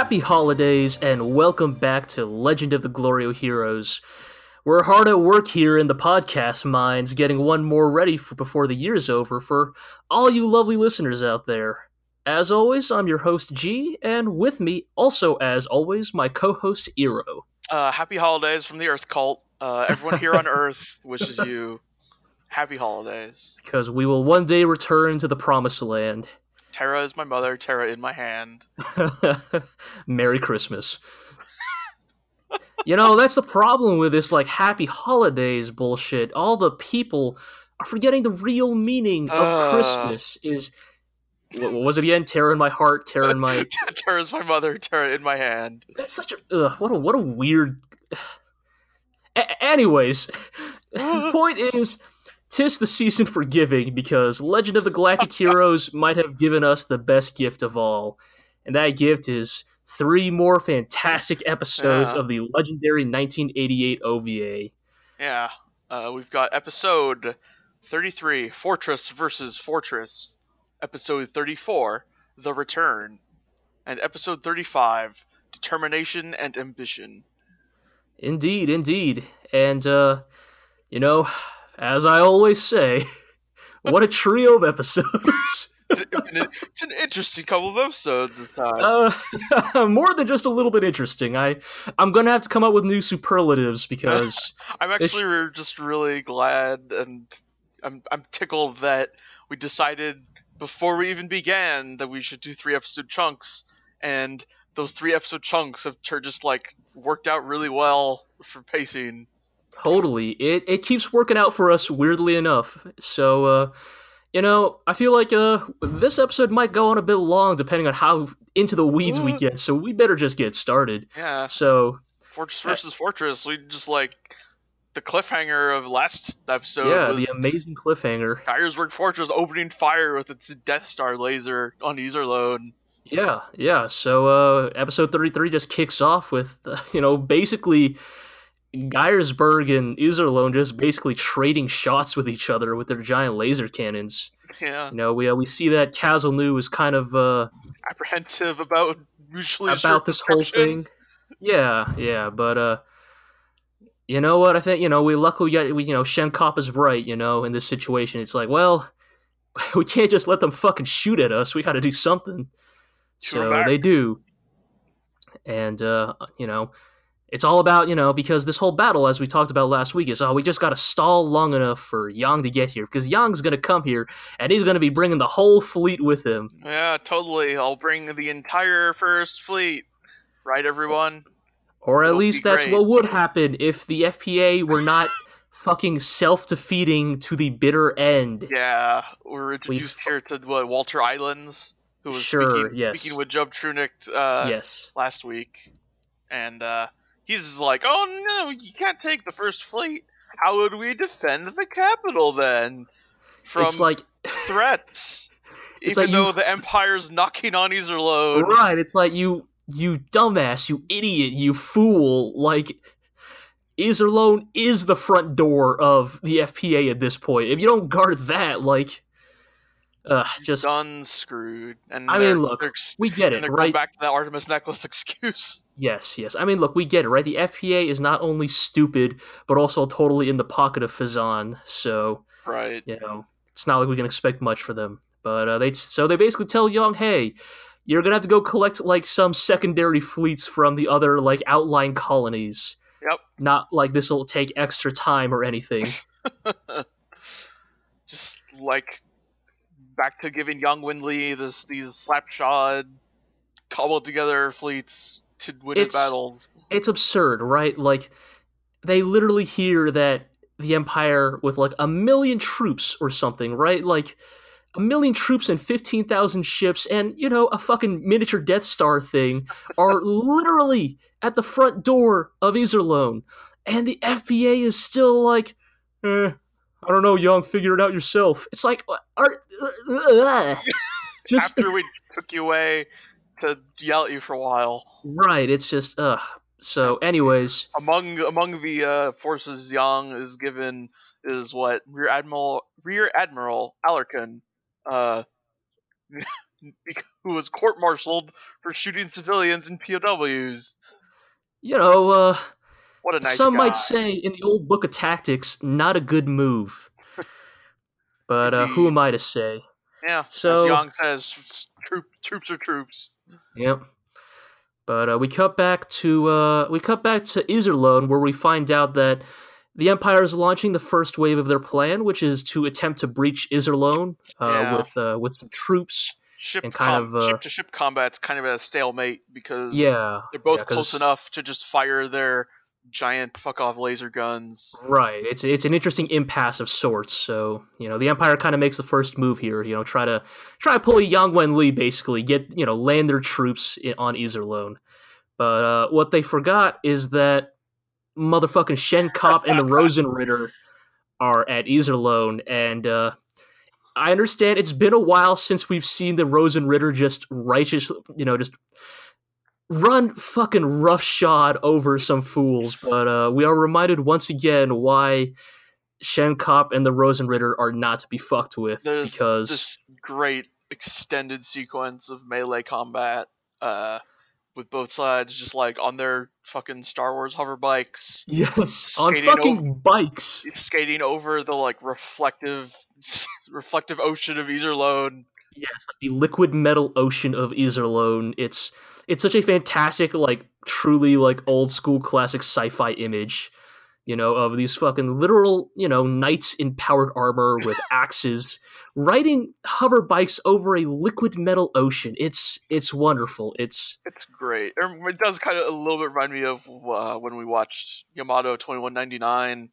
Happy holidays and welcome back to Legend of the Glorio Heroes. We're hard at work here in the podcast minds, getting one more ready for before the year's over for all you lovely listeners out there. As always, I'm your host Gee, and with me, also as always, my co-host Iro. Uh, happy holidays from the Earth Cult. Uh, everyone here on Earth wishes you happy holidays. Because we will one day return to the promised land. Terra is my mother, Terra in my hand. Merry Christmas. you know, that's the problem with this like happy holidays bullshit. All the people are forgetting the real meaning of Uh. Christmas is what, was it again? Terror in my heart, terror in my Terra is my mother, Terra in my hand. That's such a ugh, what a what a weird. A- anyways, point is, tis the season for giving because Legend of the Galactic Heroes might have given us the best gift of all, and that gift is three more fantastic episodes Yeah. of the legendary 1988 OVA. Yeah. Uh, we've got episode 33, Fortress versus Fortress. Episode 34, The Return. And episode 35, Determination and Ambition. Indeed, indeed, and uh, you know, as I always say, what a trio of episodes. It's, an- it's an interesting couple of episodes this time. Uh, more than just a little bit interesting. I I'm gonna have to come up with new superlatives because I'm actually re- just really glad and I'm I'm tickled that we decided before we even began that we should do three episode chunks and those three episode chunks have just like worked out really well for pacing. Totally it it keeps working out for us weirdly enough. So uh, you know, I feel like uh this episode might go on a bit long depending on how into the weeds we get. So we better just get started. Yeah, So Fortress versus Fortress. We just like the cliffhanger of last episode yeah, the amazing cliffhanger. Geiersburg Fortress opening fire with its Death Star laser on Iserlohn. Yeah, yeah. So uh episode 33 just kicks off with uh, you know, basically Geiersberg and Iserlohn just basically trading shots with each other with their giant laser cannons. Yeah, You know, we uh, we see that Caselnes is kind of uh apprehensive about mutually about this whole thing. Yeah, yeah, but uh you know what? I think you know we luckily got we you know Shen is right. You know, in this situation, it's like, well, we can't just let them fucking shoot at us. We got to do something. 'em so back. they do, and uh, you know, it's all about you know because this whole battle, as we talked about last week, is oh we just got to stall long enough for Yang to get here because Yang's gonna come here and he's gonna be bringing the whole fleet with him. Yeah, totally. I'll bring the entire first fleet. Right, everyone? Or at It'll least that's great. what would happen if the FPA were not fucking self-defeating to the bitter end. Yeah, we're introduced here to what Walter Islands, who was Sure, speaking, yes. speaking with Job Trunicht uh, yes. last week, and uh, he's like, "Oh no, you can't take the first fleet. How would we defend the capital then from it's like threats? Even like though f- the Empire's knocking on Iserlohn." right, it's like you you dumbass, you idiot, you fool. Like Iserlohn is the front door of the FPA at this point. If you don't guard that, like uh just Done screwed. And I mean, look, we get it, they're right? going back to that Artemis necklace excuse. Yes, yes. I mean, look, we get it, right? The FPA is not only stupid, but also totally in the pocket of Fezzan. So, Right. you know, it's not like we can expect much for them. But uh, they so they basically tell Yang, hey, you're gonna have to go collect like some secondary fleets from the other like outlying colonies. Yep. Not like this will take extra time or anything. just like back to giving Yang Wenli this these slapshod cobbled together fleets to win It's- battles. it's absurd, right? Like they literally hear that the Empire with like a million troops or something, right? Like a million troops and 15,000 ships and, you know, a fucking miniature Death Star thing are literally at the front door of Iserlohn. And the FPA is still like, eh, I don't know, Yang, figure it out yourself. It's like, what- are, just After we took you away to yell at you for a while. right. It's just, ugh. So, anyways, Among among the uh, forces Yang is given is what Rear Admiral Rear Admiral Alarcon. Uh, who was court-martialed for shooting civilians and POWs. You know, uh, What a nice some guy. might say in the old book of tactics, not a good move. but uh, who am I to say? Yeah. as So- Yang says, "S- troop, troops are troops. Yep. But uh, we cut back to uh, we cut back to Iserlohn, where we find out that the Empire is launching the first wave of their plan, which is to attempt to breach Iserlohn uh, Yeah. with uh, with some troops. Ship And kind com- of, uh, ship to ship combat's kind of a stalemate because Yeah, they're both yeah, close enough to just fire their giant fuck off laser guns. Right. It's it's an interesting impasse of sorts. So you know, the Empire kind of makes the first move here. You know, try to try to pull a Yang Wen Li, basically get you know land their troops i on Iserlohn. But uh, what they forgot is that motherfucking Schenkopp and the Rosenritter are at Iserlohn, and uh, I understand it's been a while since we've seen the Rosenritter just righteous, you know, just run fucking roughshod over some fools, but uh, we are reminded once again why Schenkopp and the Rosenritter are not to be fucked with There's because this great extended sequence of melee combat uh, with both sides just like on their fucking Star Wars hover bikes, yes, on fucking bikes. skating over the like reflective reflective ocean of Iserlohn. Yes, the liquid metal ocean of Iserlohn. It's it's such a fantastic, like truly like old school classic sci-fi image, you know, of these fucking literal, you know, knights in powered armor with axes riding hover bikes over a liquid metal ocean. It's it's wonderful. It's It's great. It does kind of a little bit remind me of uh, when we watched Yamato 2199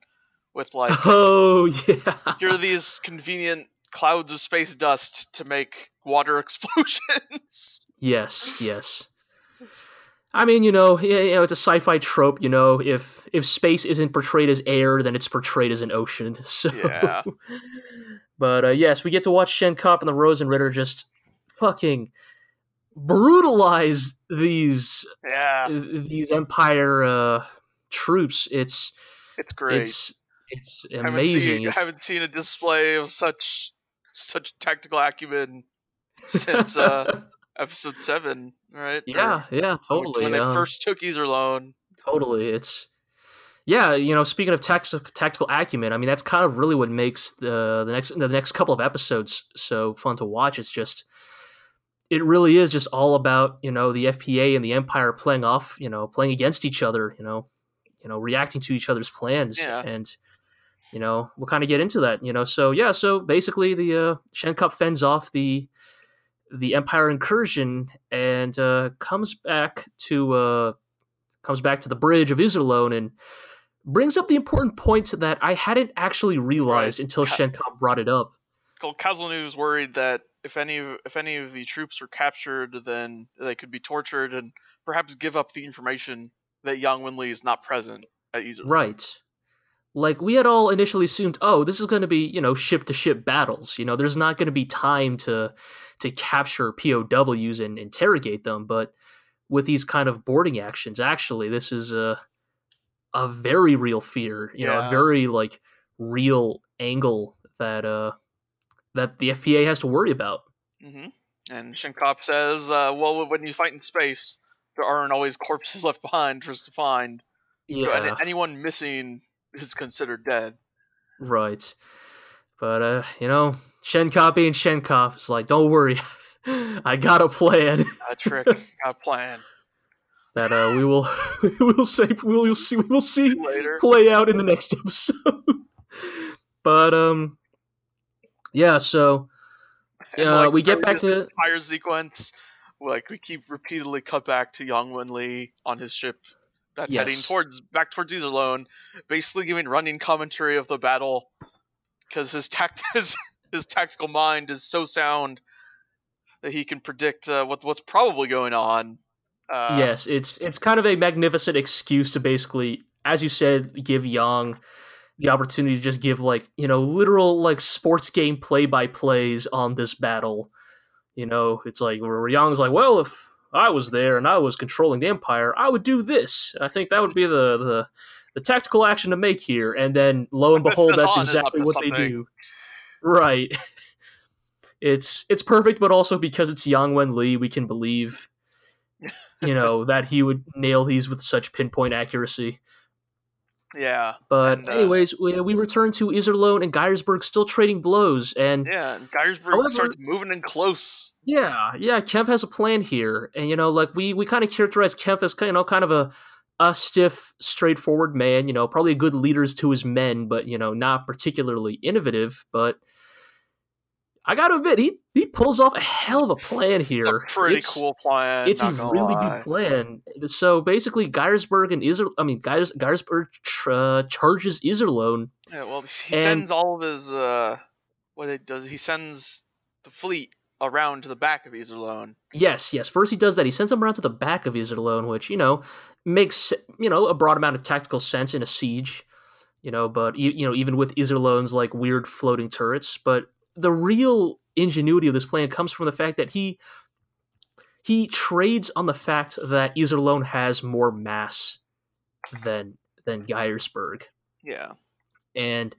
with like oh yeah. here are these convenient clouds of space dust to make water explosions. Yes, yes. I mean, you know, you know, it's a sci-fi trope. You know, if if space isn't portrayed as air, then it's portrayed as an ocean. So, Yeah. but uh, yes, we get to watch Schenkopp and the Rosenritter just fucking brutalize these yeah, these Empire uh, troops. It's it's great. it's it's haven't amazing. seen, It's- haven't seen a display of such such tactical acumen since uh, episode seven, right? Or yeah, yeah, totally. When they uh, first took Iserlohn. Totally. It's yeah, you know, speaking of tactical tactical acumen, I mean that's kind of really what makes the the next the next couple of episodes so fun to watch. It's just it really is just all about, you know, the FPA and the Empire playing off, you know, playing against each other, you know, you know, reacting to each other's plans Yeah. and you know, we'll kind of get into that, you know. So yeah, so basically the uh Schenkopp fends off the the Empire incursion and uh comes back to uh comes back to the bridge of Iserlohn and brings up the important point that I hadn't actually realized Right. until Ca- Schenkopp brought it up. Caselnes was worried that if any of, if any of the troops were captured, then they could be tortured and perhaps give up the information that Yang Wenli is not present at Iserlohn. Right. Like we had all initially assumed, oh, this is going to be, you know, ship to ship battles. You know, there's not going to be time to to capture POWs and interrogate them, but with these kind of boarding actions, actually, this is a a very real fear, you know, a very like real angle that uh that the FPA has to worry about. mm-hmm. And Schenkopp says, uh, "Well, when you fight in space, there aren't always corpses left behind for us to find. yeah. So any, anyone missing is considered dead." Right. But uh, you know, Schenkopp being Schenkopp is like, don't worry. I got a plan A trick, got a plan. that uh we will we will say we will see we will see Later, play out in the next episode. but um yeah, so And, uh, like, we get back to entire sequence. Like we keep repeatedly cut back to Yang Wen Li on his ship that's heading towards back towards Iserlohn, basically giving running commentary of the battle because his tact his, his tactical mind is so sound that he can predict uh, what what's probably going on. Uh, yes, it's it's kind of a magnificent excuse to basically, as you said, give Yang the opportunity to just give like you know literal like sports game play by plays on this battle. You know, it's like where Yang's like, well, if I was there and I was controlling the Empire, I would do this. I think that would be the the, the tactical action to make here. And then lo and behold, that's on is up exactly what they do. Right. it's it's perfect, but also because it's Yang Wen Li, we can believe, you know, that he would nail these with such pinpoint accuracy. Yeah. But And, uh, anyways, we, we return to Iserlohn and Geiersberg still trading blows, and Yeah, and Geiersberg However- starts moving in close. Yeah, yeah, Kempf has a plan here, and you know, like we we kind of characterize Kempf as you know kind of a a stiff, straightforward man. You know, probably a good leaders to his men, but you know, not particularly innovative. But I gotta admit, he he pulls off a hell of a plan here. It's a pretty It's- cool plan. It's a really lie. good plan. So basically, Geiersberg and Iser, I mean, Geiers, Geiersberg tr- uh, charges Iserlohn. Yeah, well, he And- sends all of his uh, what it does. He sends the fleet around to the back of Iserlohn. Yes, yes. First, he does that. He sends them around to the back of Iserlohn, which you know makes you know a broad amount of tactical sense in a siege. You know, but you, you know even with Iserlohn's like weird floating turrets, but the real ingenuity of this plan comes from the fact that he he trades on the fact that Iserlohn has more mass than than Geiersberg Yeah, and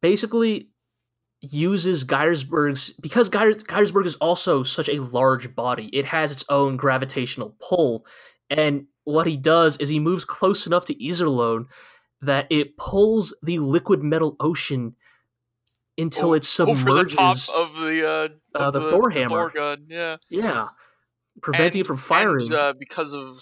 basically uses Geiersberg's because Geiers, Geiersberg is also such a large body. It has its own gravitational pull, and what he does is he moves close enough to Iserlohn that it pulls the liquid metal ocean until O- it submerges. the top of the uh, uh, of the Thor hammer. Gun. Yeah, yeah, preventing it from firing. And, uh, because of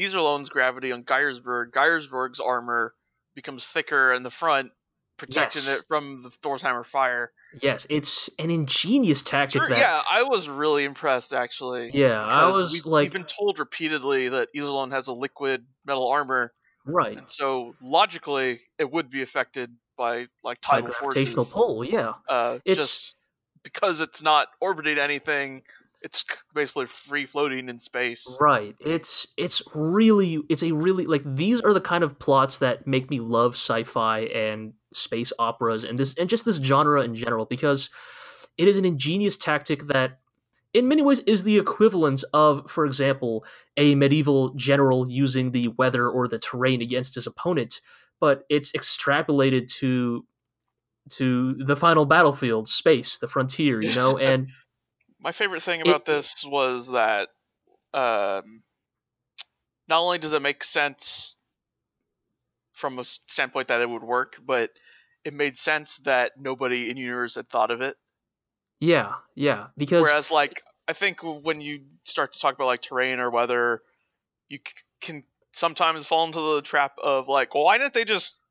Iserlohn's gravity on Geiersberg, Geiersberg's armor becomes thicker in the front, protecting Yes. it from the Thor's hammer fire. yes, it's an ingenious tactic. Sure, that, yeah, I was really impressed actually. yeah, I was we've, like, we've been told repeatedly that Iserlohn has a liquid metal armor, right. and so logically it would be affected by like By tidal gravitational forces. pull, yeah. Uh, It's- just because it's not orbiting anything, it's basically free floating in space. Right. It's it's really it's a really like these are the kind of plots that make me love sci-fi and space operas and this and just this genre in general because it is an ingenious tactic that in many ways is the equivalent of for example a medieval general using the weather or the terrain against his opponent but it's extrapolated to to the final battlefield space the frontier you know and My favorite thing It- about this was that um, not only does it make sense from a standpoint that it would work, but it made sense that nobody in universe had thought of it. yeah yeah because Whereas, like, I think when you start to talk about like terrain or weather, you c- can sometimes fall into the trap of like, well, why didn't they just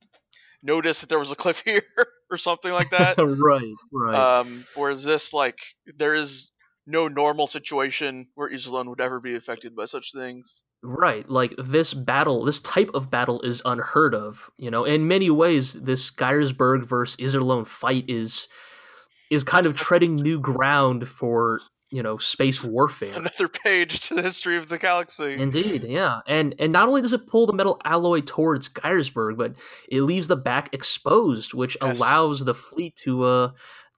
notice that there was a cliff here or something like that? right right Um, whereas this, like, there is no normal situation where Iserlohn would ever be affected by such things. Right, like this battle, this type of battle is unheard of. You know, in many ways, this Geiersberg versus Iserlohn fight is is kind of treading new ground for you know space warfare. Another page to the history of the galaxy. Indeed, yeah, and and not only does it pull the metal alloy towards Geiersberg, but it leaves the back exposed, which Yes. allows the fleet to uh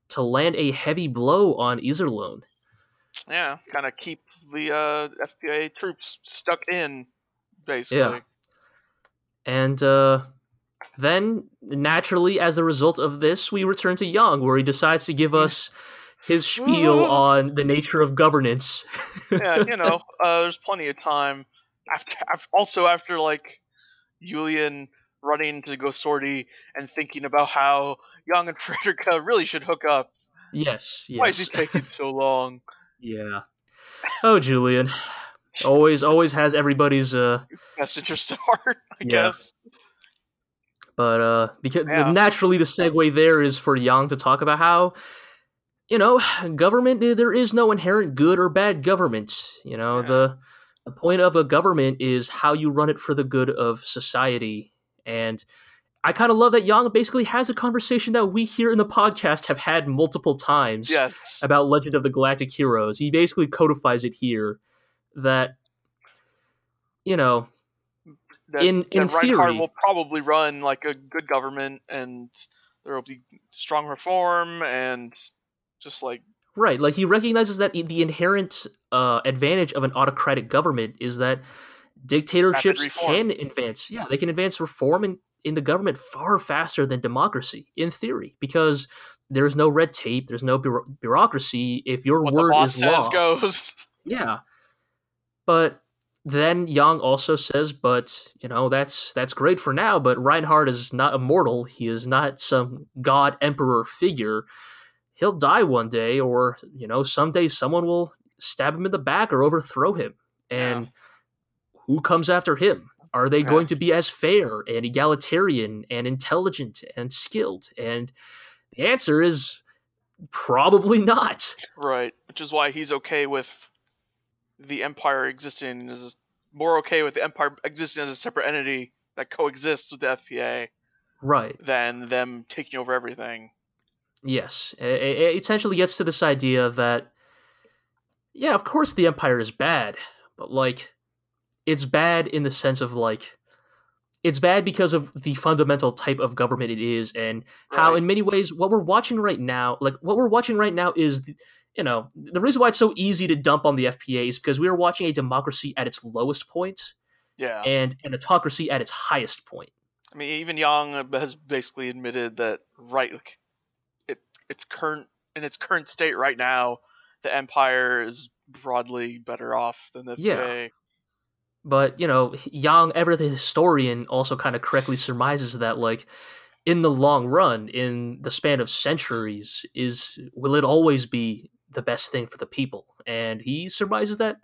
to land a heavy blow on Iserlohn. yeah, kind of keep the uh, FPA troops stuck in, basically. yeah. And uh, then, naturally, as a result of this, we return to Yang, where he decides to give us his spiel on the nature of governance. yeah, you know, uh, there's plenty of time. After, af also after like Julian running to go sortie and thinking about how Yang and Frederica really should hook up. yes, yes. Why is he taking so long? yeah. Oh, Julian. Always, always has everybody's. Uh, Best interest at heart, I Yeah. guess. but uh, because Yeah. naturally, the segue there is for Yang to talk about how. You know, government. eh, There is no inherent good or bad government. You know, Yeah. the the point of a government is how you run it for the good of society. And I kind of love that Yang basically has a conversation that we here in the podcast have had multiple times Yes. about Legend of the Galactic Heroes. He basically codifies it here that, you know, that, in- in that Reinhard theory- will probably run like a good government, and there will be strong reform, and just like right, like he recognizes that the inherent uh, advantage of an autocratic government is that dictatorships can advance. Yeah, they can advance reform in, in the government far faster than democracy, in theory, because there's no red tape, there's no bureau- bureaucracy. If your What word is law, goes. yeah. But then Yang also says, but you know that's that's great for now. But Reinhard is not immortal. He is not some god emperor figure. He'll die one day, or you know, someday someone will stab him in the back or overthrow him. And who comes after him? Are they Yeah. going to be as fair and egalitarian and intelligent and skilled? And the answer is probably not. Right, which is why he's okay with the Empire existing as more okay with the Empire existing as a separate entity that coexists with the FPA Right. than them taking over everything. Yes, it, essentially gets to this idea that, yeah, of course the Empire is bad, but like, it's bad in the sense of like, it's bad because of the fundamental type of government it is, and how, Right. in many ways, what we're watching right now, like what we're watching right now, is, the, you know, the reason why it's so easy to dump on the FPA is because we are watching a democracy at its lowest point Yeah, and an autocracy at its highest point. I mean, even Yang has basically admitted that right, its current in its current state right now, the Empire is broadly better off than the Yeah. FPA. but you know Yang ever the historian also kind of correctly surmises that like in the long run in the span of centuries is will it always be the best thing for the people and he surmises that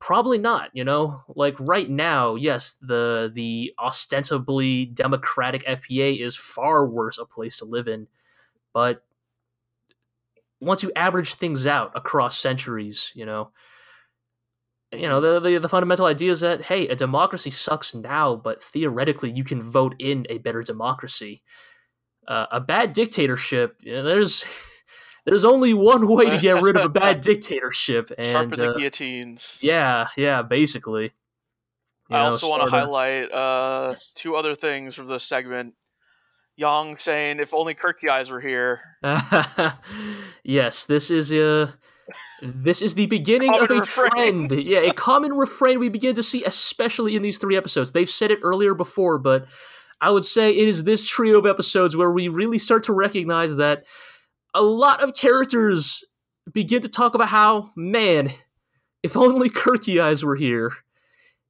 probably not you know like right now yes the the ostensibly democratic fpa is far worse a place to live in but once you average things out across centuries you know you know the, the the fundamental idea is that hey a democracy sucks now but theoretically you can vote in a better democracy uh, a bad dictatorship you know, there's there's only one way to get rid of a bad dictatorship and than uh, guillotines. yeah yeah basically You I know, also want to highlight uh, Yes. two other things from this segment. Yang saying, "If only Kircheis were here." yes, this is uh this is the beginning of a refrain. trend. Yeah, a common refrain we begin to see, especially in these three episodes. They've said it earlier before, but I would say it is this trio of episodes where we really start to recognize that a lot of characters begin to talk about how, man, if only Kircheis were here.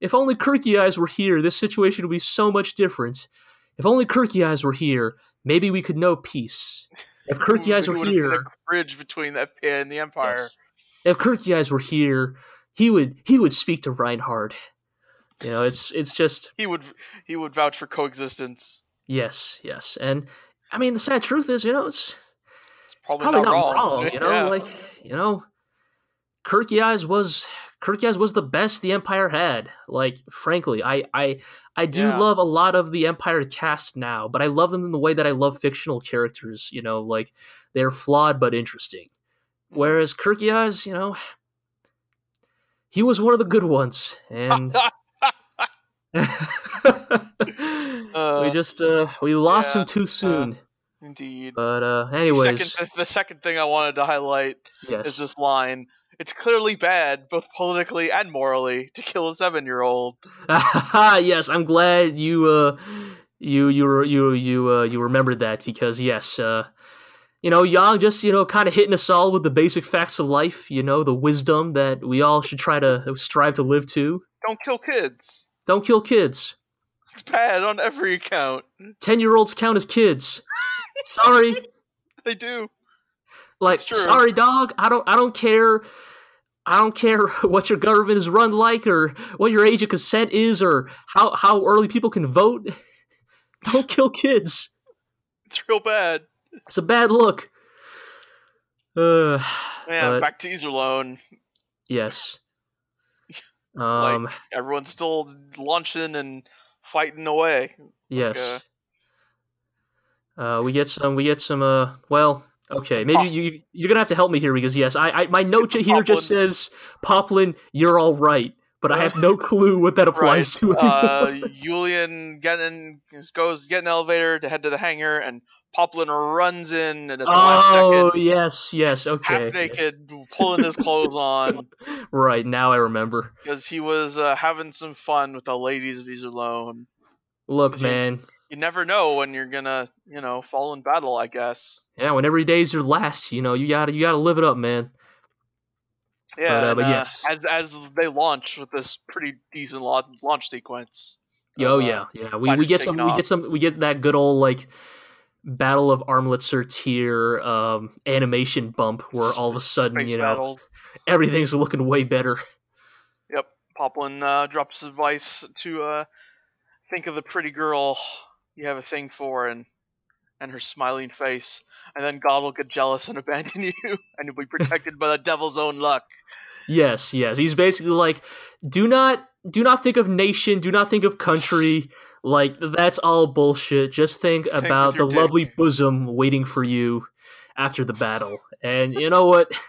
If only Kircheis were here, this situation would be so much different. If only Kircheis were here, maybe we could know peace. If Kircheis were here, a bridge between the FPA and the Empire. Yes. If Kircheis were here, he would he would speak to Reinhard. You know, it's it's just He would he would vouch for coexistence. yes, yes, and I mean the sad truth is, you know, it's, It's it's probably, probably, not, not wrong. wrong. You know, Yeah. like you know, Kircheis was Kircheis was the best the Empire had. Like frankly, I I I do Yeah. love a lot of the Empire cast now, but I love them in the way that I love fictional characters. You know, like they're flawed but interesting. Mm-hmm. Whereas Kircheis, you know, he was one of the good ones, and Uh, we just uh, we lost yeah, him too soon. Indeed. but uh, The anyways, second, the second thing I wanted to highlight yes, is this line. It's clearly bad, both politically and morally, to kill a seven-year-old. yes, I'm glad you uh, you you you you uh, you remembered that because yes, uh, you know, Yang just you know kind of hitting us all with the basic facts of life. You know, the wisdom that we all should try to strive to live to. Don't kill kids. Don't kill kids. It's bad on every account. Ten year olds count as kids. Sorry. They do. Like, sorry, dog. I don't. I don't care. I don't care what your government is run like, or what your age of consent is, or how how early people can vote. Don't kill kids. It's real bad. It's a bad look. Uh, back to Iserlohn. yes. Um. Everyone's still launching and fighting away. yes. Uh, we get some. We get some. Uh. Well. Okay. Maybe pop- you you're gonna have to help me here because yes, I, I my note here just says Poplin, you're all right, but I have no clue what that applies to. Uh. Julian getting goes get an elevator to head to the hangar, and Poplin runs in, and at the last second. Oh yes, yes, okay. half naked, pulling his clothes on Right now, I remember. because he was uh, having some fun with the ladies of alone. Look, man, you never know when you're gonna, you know, fall in battle. I guess. Yeah, when every day's your last, you know, you gotta you gotta live it up, man. Yeah, But, uh, and, but uh, yes. as as they launch with this pretty decent launch, launch sequence. Oh uh, yeah, yeah. We, we get some taking we get some we get that good old like Battle of Amritsar tier um, animation bump where all of a sudden space you know battle. everything's looking way better. Yep, Poplin uh, drops advice to uh, think of the pretty girl you have a thing for, and and her smiling face, and then God will get jealous and abandon you, and you'll be protected by the devil's own luck. Yes, yes. He's basically like, do not do not think of nation, do not think of country. Like that's all bullshit. Just think about the dick. lovely bosom waiting for you after the battle. And you know what?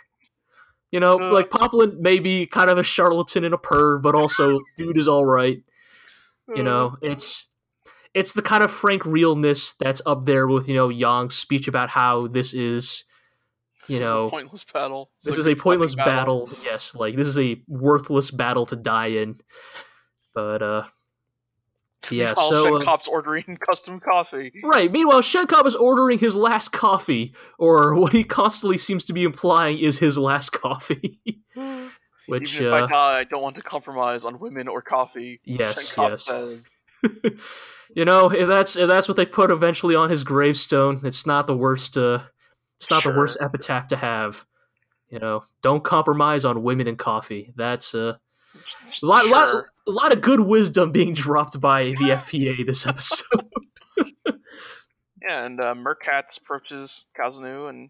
You know, Uh. like Poplin may be kind of a charlatan and a perv, but also dude is all right. You know, it's it's the kind of frank realness that's up there with you know Yang's speech about how this is This you is a know, pointless battle. It's this is a pointless battle. Yes, like this is a worthless battle to die in. But uh yeah, Meanwhile, so uh, ordering custom coffee. right. Meanwhile, Schenkopp is ordering his last coffee, or what he constantly seems to be implying is his last coffee. Which Even if uh, I die, I don't want to compromise on women or coffee. Yes, yes. You know, if that's if that's what they put eventually on his gravestone, it's not the worst. Uh, it's not the worst epitaph to have. You know, don't compromise on women and coffee. That's uh, a lot, lot, a lot of good wisdom being dropped by the FPA this episode. Yeah, and uh, Merkatz approaches Caselnes and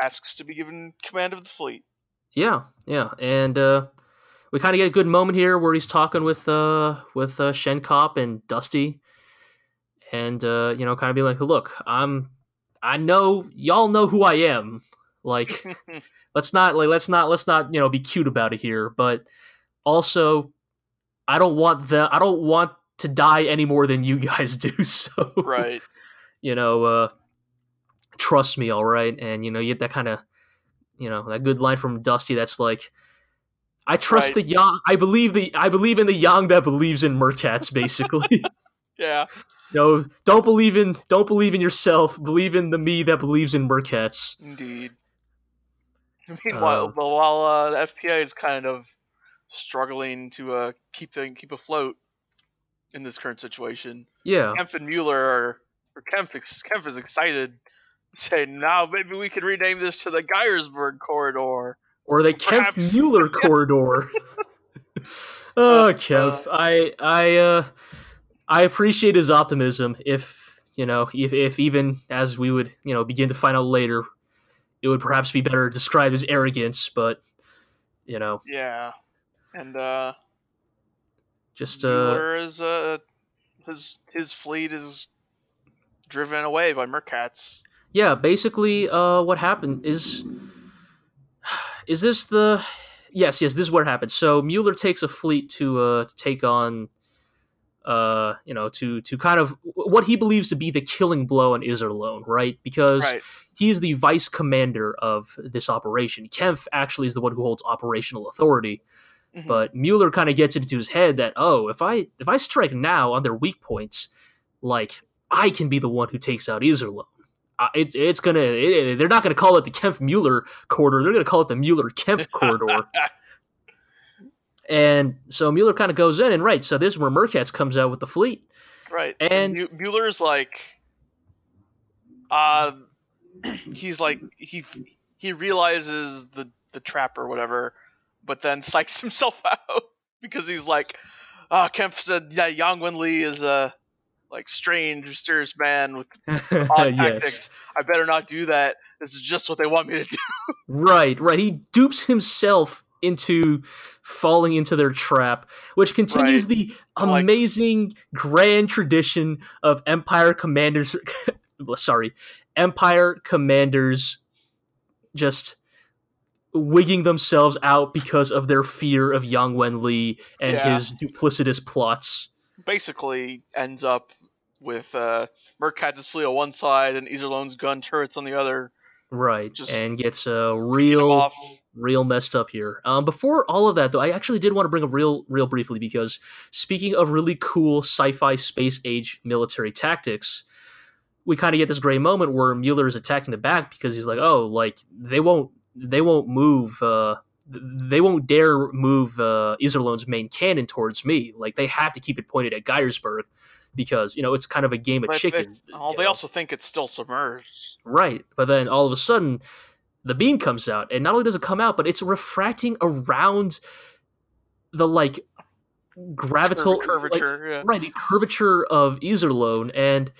asks to be given command of the fleet. yeah, yeah, and uh, we kind of get a good moment here where he's talking with uh with uh, Schenkopp and Dusty, and uh, you know, kind of being like, "Look, I'm, I know y'all know who I am. Like, let's not like let's not let's not you know be cute about it here, but also, I don't want the I don't want to die any more than you guys do. So right. you know, uh, trust me, all right. And you know, you get that kind of, you know, that good line from Dusty. That's like, I trust Right. the young. I believe the. I believe in the young that believes in Merkatz. Basically, Yeah. No, don't believe in. Don't believe in yourself. Believe in the me that believes in Merkatz. Indeed. Meanwhile, well, while uh, the FPA is kind of struggling to uh, keep the, keep afloat in this current situation, Yeah, Kempf and Mueller are, or Kempf, is- Kempf is excited, saying, "Now maybe we can rename this to the Geiersburg Corridor." or the Kempf Mueller corridor. oh, Kev, I I uh I appreciate his optimism. If you know, if if even as we would you know begin to find out later, it would perhaps be better described as arrogance. But you know, Yeah, and uh, just uh Mueller is uh, his his fleet is driven away by Merkatz. yeah. Basically, uh, what happened is is this the yes yes this is what happened. So Mueller takes a fleet to uh to take on uh you know to to kind of what he believes to be the killing blow on Iserlohn, right? Because Right. he is the vice commander of this operation. Kempf actually is the one who holds operational authority, Mhm. but Mueller kind of gets it into his head that oh, if I if I strike now on their weak points, like I can be the one who takes out Iserlohn. Uh, it's it's gonna it, they're not gonna call it the Kempf Mueller corridor. They're gonna call it the Mueller Kempf corridor. And so Mueller kind of goes in and right. So this is where Merkatz comes out with the fleet. Right. And- Mu- Mueller's like, uh, he's like he he realizes the the trap or whatever, but then psychs himself out because he's like, ah, Kempf said yeah, Yang Wen Li is a like strange, mysterious man with odd tactics. I better not do that. This is just what they want me to do. Right, right. He dupes himself into falling into their trap, which continues the Like- amazing grand tradition of Empire commanders. sorry, Empire commanders just wigging themselves out because of their fear of Yang Wen Li and Yeah. his duplicitous plots. Basically, ends up with uh, fleet on one side and Iserlohn's gun turrets on the other, right, Just and gets Get him real real messed up here. Um, before all of that, though, I actually did want to bring up real, real briefly because speaking of really cool sci-fi space age military tactics, we kind of get this great moment where Mueller is attacking the back because he's like, "Oh, like they won't, they won't move, uh, they won't dare move uh, Iserlohn's main cannon towards me. Like they have to keep it pointed at Geiersburg." Because you know it's kind of a game of they- chicken. oh, they know? also think it's still submerged. Right. But then all of a sudden, the beam comes out, and not only does it come out, but it's refracting around the like gravitational Curv- curvature. yeah. right, the curvature of Iserlohn, and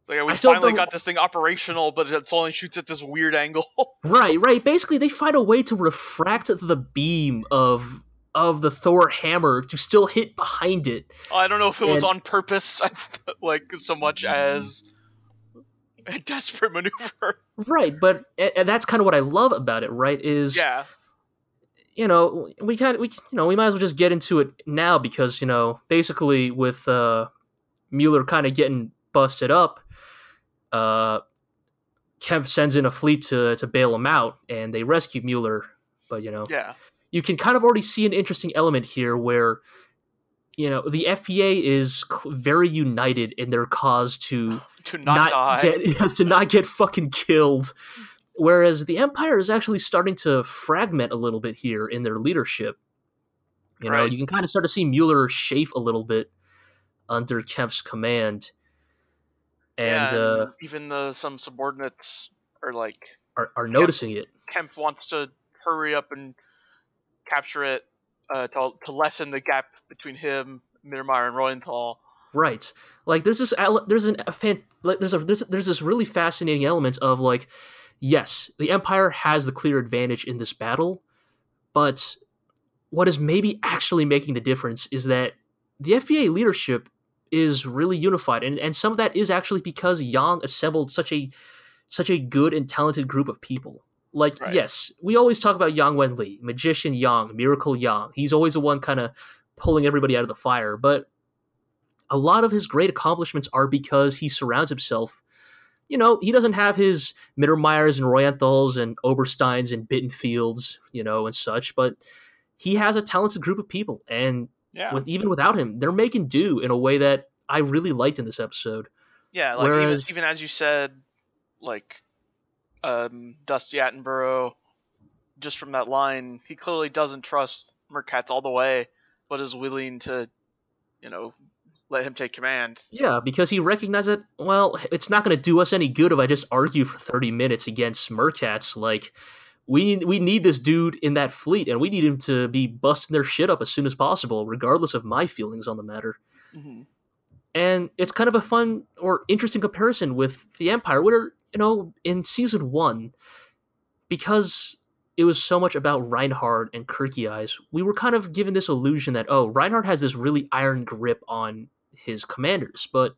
It's like, we I finally got this thing operational, but it only shoots at this weird angle. right, right. Basically, they find a way to refract the beam of of the Thor hammer to still hit behind it. I don't know if it was on purpose, like so much as a desperate maneuver. Right, but and and that's kind of what I love about it. Right, is Yeah, you know we can we you know we might as well just get into it now because you know basically with uh Mueller kind of getting busted up uh Kev sends in a fleet to to bail him out and they rescue Mueller but you know yeah, you can kind of already see an interesting element here where you know the FPA is cl- very united in their cause to to not, die. get yes, to not get fucking killed. Whereas the Empire is actually starting to fragment a little bit here in their leadership. You know, Right. you can kind of start to see Mueller chafe a little bit under Kempf's command, and yeah, uh, even the, some subordinates are like, are, are noticing it. Kempf wants to hurry up and capture it uh, to to lessen the gap between him, Mittermeier, and Reuenthal. Right. Like there's this there's an a fan like there's a there's, there's this really fascinating element of like yes, the empire has the clear advantage in this battle, but what is maybe actually making the difference is that the FPA leadership is really unified and and some of that is actually because Yang assembled such a such a good and talented group of people. Like Right. yes, we always talk about Yang Wenli, magician Yang, miracle Yang. He's always the one kind of pulling everybody out of the fire, but a lot of his great accomplishments are because he surrounds himself. You know, he doesn't have his Mittermeiers and Reuenthals and Obersteins and Bittenfelds, you know, and such, but he has a talented group of people, and Yeah, with, even without him, they're making do in a way that I really liked in this episode. yeah. Like whereas- even, even as you said, like um, Dusty Attenborough, just from that line, he clearly doesn't trust Merkatz all the way, but is willing to, you know, let him take command. Yeah, because he recognized that, well, it's not going to do us any good if I just argue for 30 minutes against Merkatz. Like, we we need this dude in that fleet, and we need him to be busting their shit up as soon as possible, regardless of my feelings on the matter. hmm And it's kind of a fun or interesting comparison with the Empire, where, you know, in season one, because it was so much about Reinhard and Kircheis, we were kind of given this illusion that, oh, Reinhard has this really iron grip on his commanders. But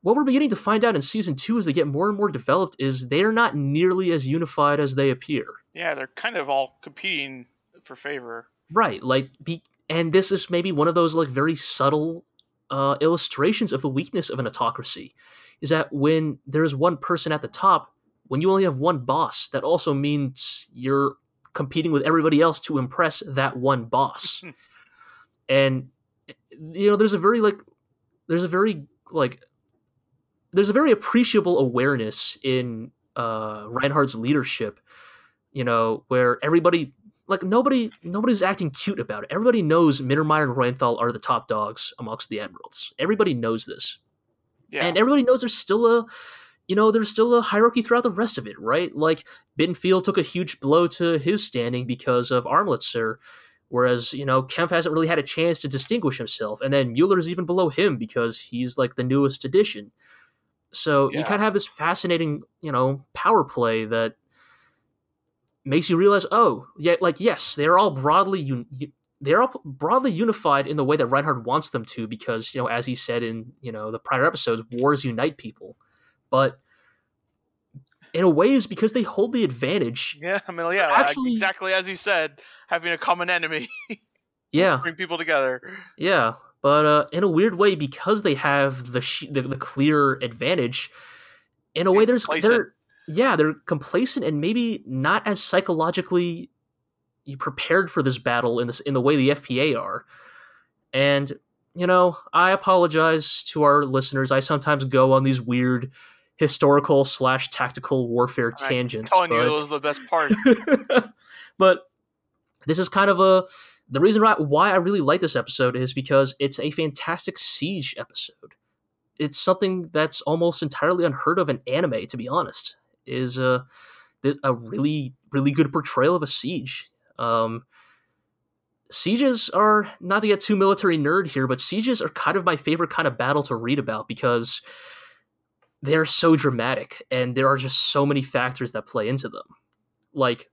what we're beginning to find out in season two as they get more and more developed is they're not nearly as unified as they appear. Yeah, they're kind of all competing for favor. Right, like be and this is maybe one of those like very subtle uh, illustrations of the weakness of an autocracy, is that when there's one person at the top, when you only have one boss, that also means you're competing with everybody else to impress that one boss. and you know, there's a very like, there's a very like, there's a very appreciable awareness in uh, Reinhard's leadership. You know, where everybody like nobody nobody's acting cute about it. Everybody knows Mittermeier and Reuenthal are the top dogs amongst the admirals. Everybody knows this. Yeah, And everybody knows there's still a you know, there's still a hierarchy throughout the rest of it, right? Like Bittenfeld took a huge blow to his standing because of Amritsar, whereas, you know, Kempf hasn't really had a chance to distinguish himself. And then Mueller's even below him because he's like the newest addition. So you kind of have this fascinating, you know, power play that makes you realize, oh, yeah, like yes, they're all broadly un- they're all broadly unified in the way that Reinhard wants them to, because you know, as he said in you know the prior episodes, wars unite people, but in a way is because they hold the advantage. yeah. I mean, yeah, Actually- exactly as you said, having a common enemy Yeah, bring people together. yeah, but uh, in a weird way, because they have the sh- the, the clear advantage. In a way, there's there, yeah, they're complacent and maybe not as psychologically prepared for this battle in this in the way the FPA are. And you know, I apologize to our listeners. I sometimes go on these weird historical slash tactical warfare tangents. I'm telling but... you, it was the best part. but this is kind of a the reason why I really like this episode is because it's a fantastic siege episode. It's something that's almost entirely unheard of in anime, to be honest. Is a a really really good portrayal of a siege. Um, sieges are not to get too military nerd here, but sieges are kind of my favorite kind of battle to read about because they're so dramatic and there are just so many factors that play into them. Like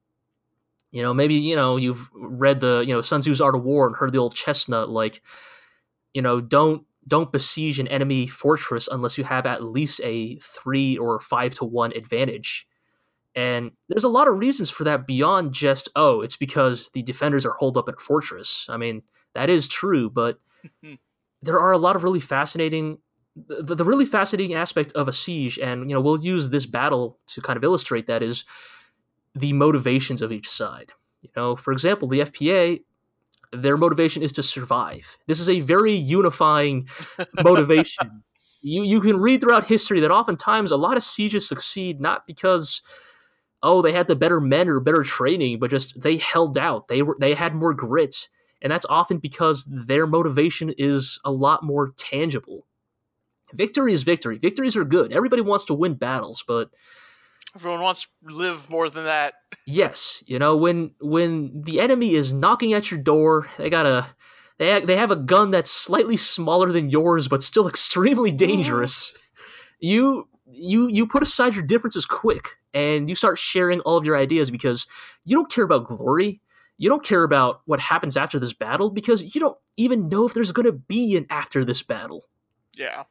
you know, maybe you know you've read the you know Sun Tzu's Art of War and heard the old chestnut like, you know, don't don't besiege an enemy fortress unless you have at least a three or five to one advantage. And there's a lot of reasons for that beyond just oh, it's because the defenders are holed up in a fortress. I mean, that is true, but there are a lot of really fascinating the, the really fascinating aspect of a siege and you know we'll use this battle to kind of illustrate that is the motivations of each side. You know, for example, the FPA, their motivation is to survive. This is a very unifying motivation. you you can read throughout history that oftentimes a lot of sieges succeed not because oh they had the better men or better training, but just they held out. They were they had more grit, and that's often because their motivation is a lot more tangible. Victory is victory. Victories are good. Everybody wants to win battles, but Everyone wants to live more than that. Yes, you know when when the enemy is knocking at your door, they got a they they have a gun that's slightly smaller than yours, but still extremely mm-hmm. dangerous. you you you put aside your differences quick, and you start sharing all of your ideas because you don't care about glory. You don't care about what happens after this battle because you don't even know if there's going to be an after this battle. Yeah.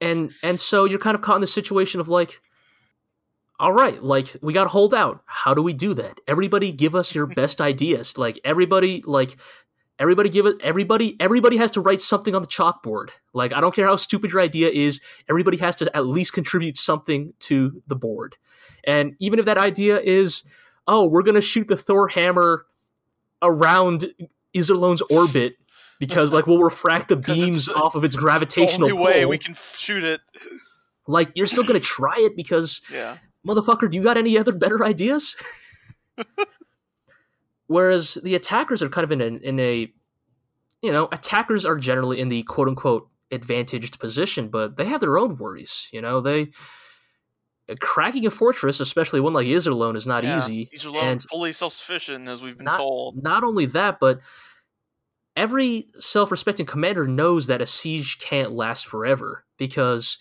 And and so you're kind of caught in the situation of like, all right, like we got to hold out. How do we do that? Everybody give us your best ideas. Like everybody like everybody give it everybody everybody has to write something on the chalkboard. Like I don't care how stupid your idea is, everybody has to at least contribute something to the board. And even if that idea is, oh, we're going to shoot the Thor hammer around Iserlohn's orbit because like we'll refract the beams off of its gravitational the only way we can shoot it. Like you're still gonna try it because yeah motherfucker, do you got any other better ideas? Whereas the attackers are kind of in a, in a, you know, attackers are generally in the quote unquote advantaged position, but they have their own worries. You know, they uh, cracking a fortress, especially one like Iserlohn, is not yeah, easy. Iserlohn and fully self sufficient, as we've been not, told. Not only that, but every self respecting commander knows that a siege can't last forever because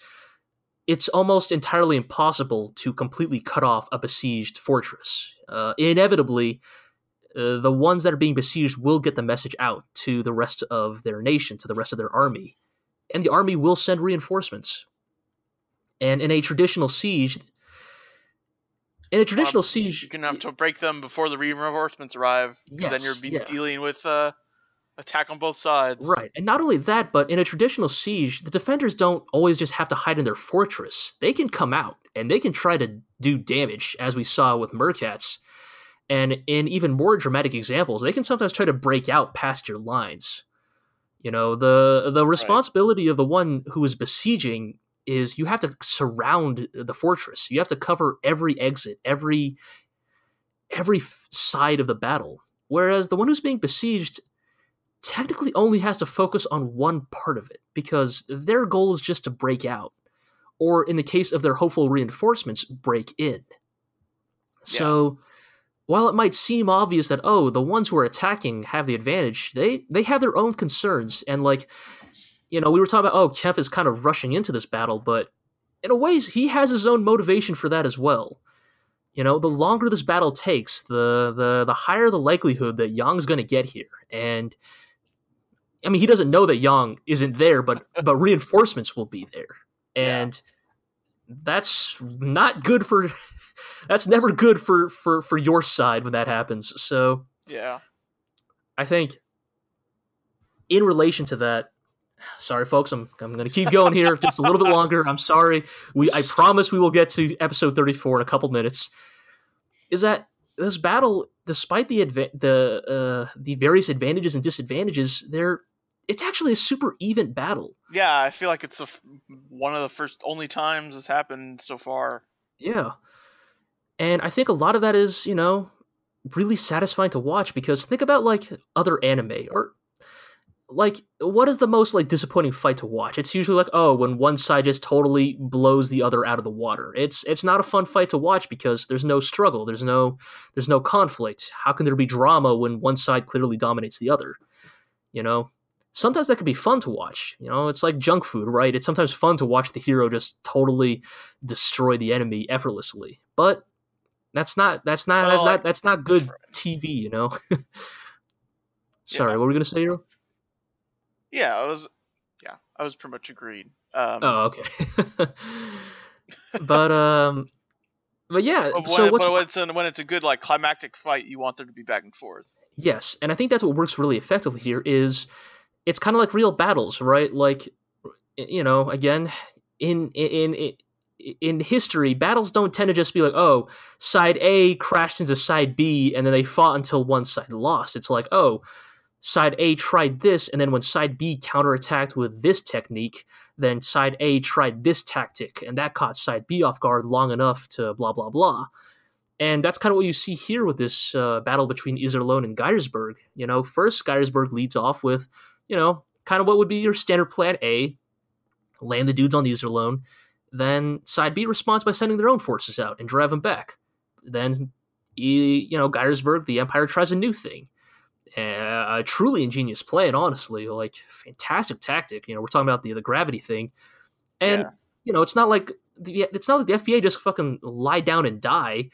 it's almost entirely impossible to completely cut off a besieged fortress. Uh, inevitably, uh, the ones that are being besieged will get the message out to the rest of their nation, to the rest of their army, and the army will send reinforcements. And in a traditional siege, in a traditional siege, you're gonna have to break them before the reinforcements arrive, because yes, then you're be yeah. dealing with uh, attack on both sides. Right. And not only that, but in a traditional siege, the defenders don't always just have to hide in their fortress. They can come out and they can try to do damage, as we saw with Merkatz. And in even more dramatic examples, they can sometimes try to break out past your lines. You know, the the responsibility right. of the one who is besieging is you have to surround the fortress. You have to cover every exit, every every side of the battle. Whereas the one who's being besieged technically only has to focus on one part of it because their goal is just to break out, or in the case of their hopeful reinforcements, break in. So, yeah. while it might seem obvious that oh, the ones who are attacking have the advantage, they they have their own concerns and like, you know, we were talking about oh, Kempf is kind of rushing into this battle, but in a ways he has his own motivation for that as well. You know, the longer this battle takes, the the the higher the likelihood that Yang's going to get here, and I mean, he doesn't know that Yang isn't there, but but reinforcements will be there, and yeah. that's not good for. That's never good for for for your side when that happens. So yeah, I think in relation to that, sorry folks i'm, I'm going to keep going here just a little bit longer i'm sorry we i promise we will get to episode 34 in a couple minutes is that this battle despite the adva- the uh, the various advantages and disadvantages there it's actually a super even battle. Yeah, I feel like it's the one of the first only times this happened so far. yeah. And i think a lot of that is you know really satisfying to watch because think about like other anime or like what is the most like disappointing fight to watch? It's usually like oh when one side just totally blows the other out of the water. It's it's not a fun fight to watch because there's no struggle there's no there's no conflict. How can there be drama when one side clearly dominates the other? You know sometimes that can be fun to watch you know it's like junk food right it's sometimes fun to watch the hero just totally destroy the enemy effortlessly but that's not that's not Well, that's not that's not good tv you know sorry Yeah. what were we gonna say hero Yeah, I was. Yeah, I was pretty much agreed. Um, Oh, okay. but um, but yeah. but when, So what's but when it's, a, when it's a good like climactic fight, you want there to be back and forth. yes, and I think that's what works really effectively here. Is it's kind of like real battles, right? Like you know, again, in in in in history, battles don't tend to just be like, oh, side A crashed into side B, and then they fought until one side lost. It's like, oh, side A tried this, and then when side B counterattacked with this technique, then side A tried this tactic, and that caught side B off guard long enough to blah blah blah. And that's kind of what you see here with this uh, battle between Iserlohn and Geiersburg. You know, first Geiersburg leads off with, you know, kind of what would be your standard plan A, land the dudes on Iserlohn. Then side B responds by sending their own forces out and drive them back. Then, you know, Geiersburg, the Empire tries a new thing. Uh, a truly ingenious plan, honestly. Like, fantastic tactic. You know, we're talking about the, the gravity thing. And, Yeah. you know, it's not like the, it's not like the FPA just fucking lie down and die.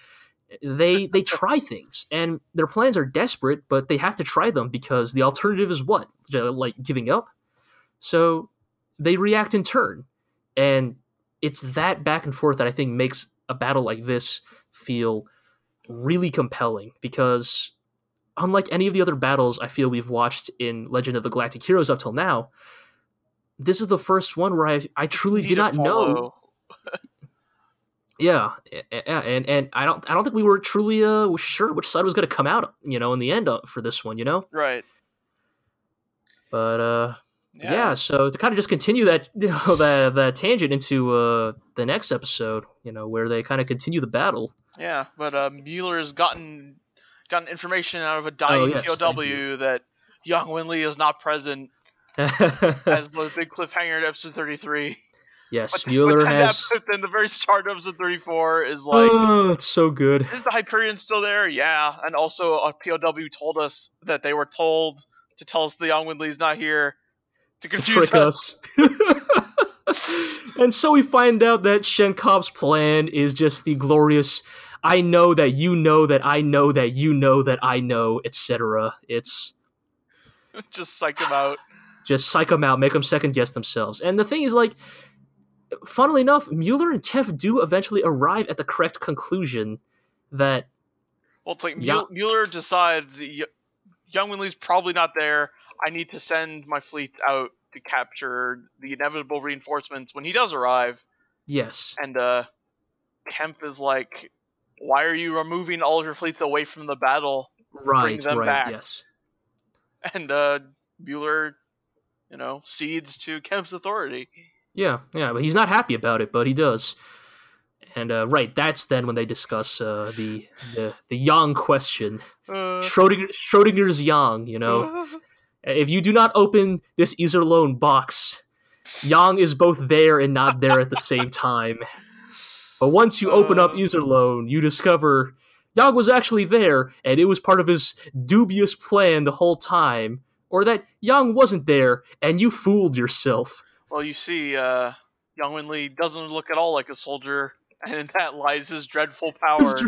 They they try things, and their plans are desperate, but they have to try them because the alternative is what, like giving up. So they react in turn, and it's that back and forth that I think makes a battle like this feel really compelling because unlike any of the other battles I feel we've watched in Legend of the Galactic Heroes up till now, this is the first one where I I truly did not know. Yeah, and and I don't I don't think we were truly uh sure which side was going to come out, you know, in the end uh, for this one, you know. Right. But uh Yeah. yeah, so to kind of just continue that you know that that tangent into uh the next episode, you know, where they kind of continue the battle. Yeah, but uh, Mueller's gotten gotten information out of a dying Oh, yes, POW that Yang Wenli is not present as the big cliffhanger at episode 33. Yes, But, Mueller but has. that- then the very start of episode 34 is oh, like, oh, it's so good. is the Hyperion still there? Yeah. And also uh, a POW told us that they were told to tell us the Yang Wenli's not here to To confuse trick us. us. and so we find out that Schenkopp's plan is just the glorious I know that you know that I know that you know that I know, etc. It's Just psych him out. just psych them out, make them second guess themselves. And the thing is, like, funnily enough, Mueller and Kev do eventually arrive at the correct conclusion that Well, it's like Yeah. Mueller, Mueller decides y- Yang Wenli's probably not there. I need to send my fleet out to capture the inevitable reinforcements when he does arrive. yes, And uh, Kempf is like, "Why are you removing all of your fleets away from the battle?" right, them right, back. yes, And uh, Mueller, you know, cedes to Kempf's authority. Yeah, yeah. But he's not happy about it, but he does. And uh, right, that's then when they discuss uh, the the the Yang question, Uh, Schrodinger, Schrodinger's Yang. You know, if you do not open this Iserlohn box, Yang is both there and not there at the same time. But once you open up Uh. Iserlohn, you discover Yang was actually there, and it was part of his dubious plan the whole time. Or that Yang wasn't there, and you fooled yourself. Well, you see, uh, Yang Wenli doesn't look at all like a soldier, and in that lies his dreadful power.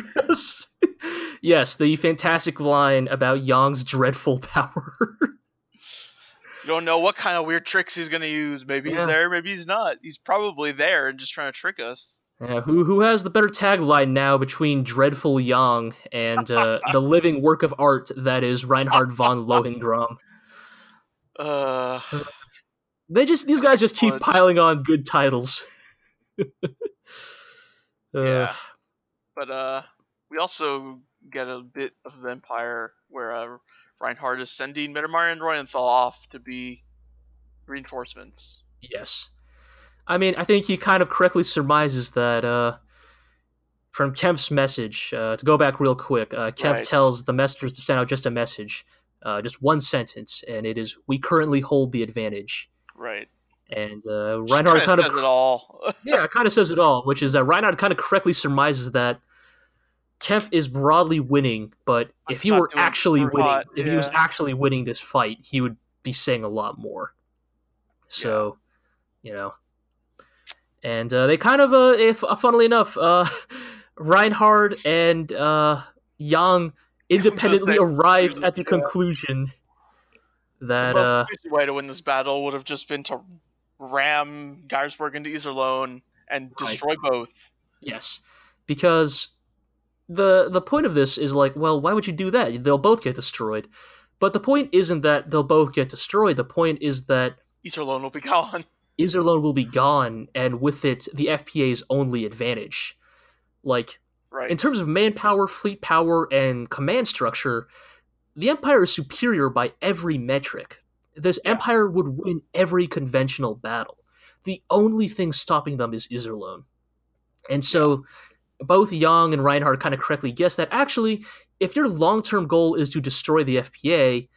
yes, the fantastic line about Yang's dreadful power. You don't know what kind of weird tricks he's gonna use. Maybe Yeah. he's there, maybe he's not. He's probably there and just trying to trick us. Yeah, who who has the better tagline now between Dreadful Yang and uh, the living work of art that is Reinhard von Lohengramm? Uh, They just these guys just keep piling on good titles. Uh, Yeah. But uh, we also get a bit of the Empire where uh, Reinhard is sending Mittermeyer and Reuenthal off to be reinforcements. Yes. I mean, I think he kind of correctly surmises that uh, from Kempf's message. Uh, to go back real quick, uh, Kempf Right. tells the messengers to send out just a message, uh, just one sentence, and it is, "We currently hold the advantage." Right. And uh, Which Reinhard kind says of it all. yeah, it kind of says it all, which is that Reinhard kind of correctly surmises that Kempf is broadly winning, but But if he were actually winning, hot, if he was actually winning this fight, he would be saying a lot more. So, you know, and uh, they kind of, uh, if uh, funnily enough, uh, Reinhard and uh, Yang independently arrived at the yeah. conclusion that the uh, way to win this battle would have just been to ram Geiersburg into Iserlohn and Right. destroy both. Yes, because the the point of this is like, well, why would you do that? They'll both get destroyed. But the point isn't that they'll both get destroyed. The point is that Iserlohn will be gone. Iserlohn will be gone, and with it, the FPA's only advantage. Like Right. in terms of manpower, fleet power, and command structure, the Empire is superior by every metric. This Yeah. Empire would win every conventional battle. The only thing stopping them is Iserlohn. And so both Yang and Reinhard kind of correctly guess that actually, if your long term goal is to destroy the FPA,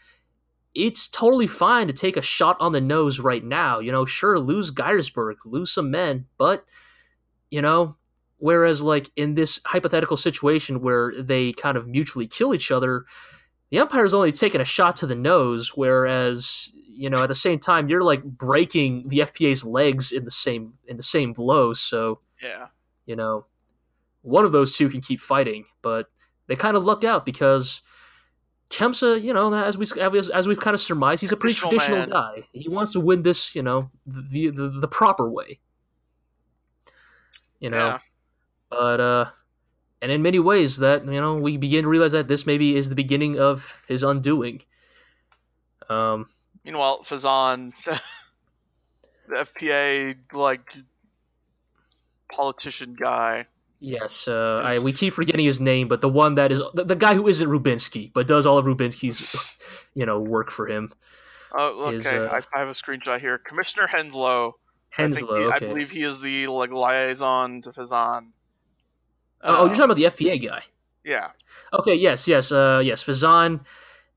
it's totally fine to take a shot on the nose right now. You know, sure, lose Geiersburg, lose some men, but, you know, whereas, like, in this hypothetical situation where they kind of mutually kill each other, the Empire's only taking a shot to the nose, whereas, you know, at the same time, you're like breaking the FPA's legs in the same in the same blow, so yeah. you know, one of those two can keep fighting, but they kind of luck out because Kempsa, you know, as we as, as we've kind of surmised, he's a pretty Traditional traditional man. guy. He wants to win this, you know, the the, the proper way. You know, Yeah. but uh, and in many ways, that you know, we begin to realize that this maybe is the beginning of his undoing. Um, Meanwhile, Fezzan, the, FPA like politician guy. Yes, uh, I, we keep forgetting his name, but the one that is the, the guy who isn't Rubinsky, but does all of Rubinsky's, you know, work for him. Oh, okay. Is, uh, I, I have a screenshot here. Commissioner Henslow. I, Henslow. he- okay. I believe he is the like liaison to Fezzan. Oh, Uh, you're talking about the FPA guy. yeah. Okay, yes, yes, uh, yes. Fezzan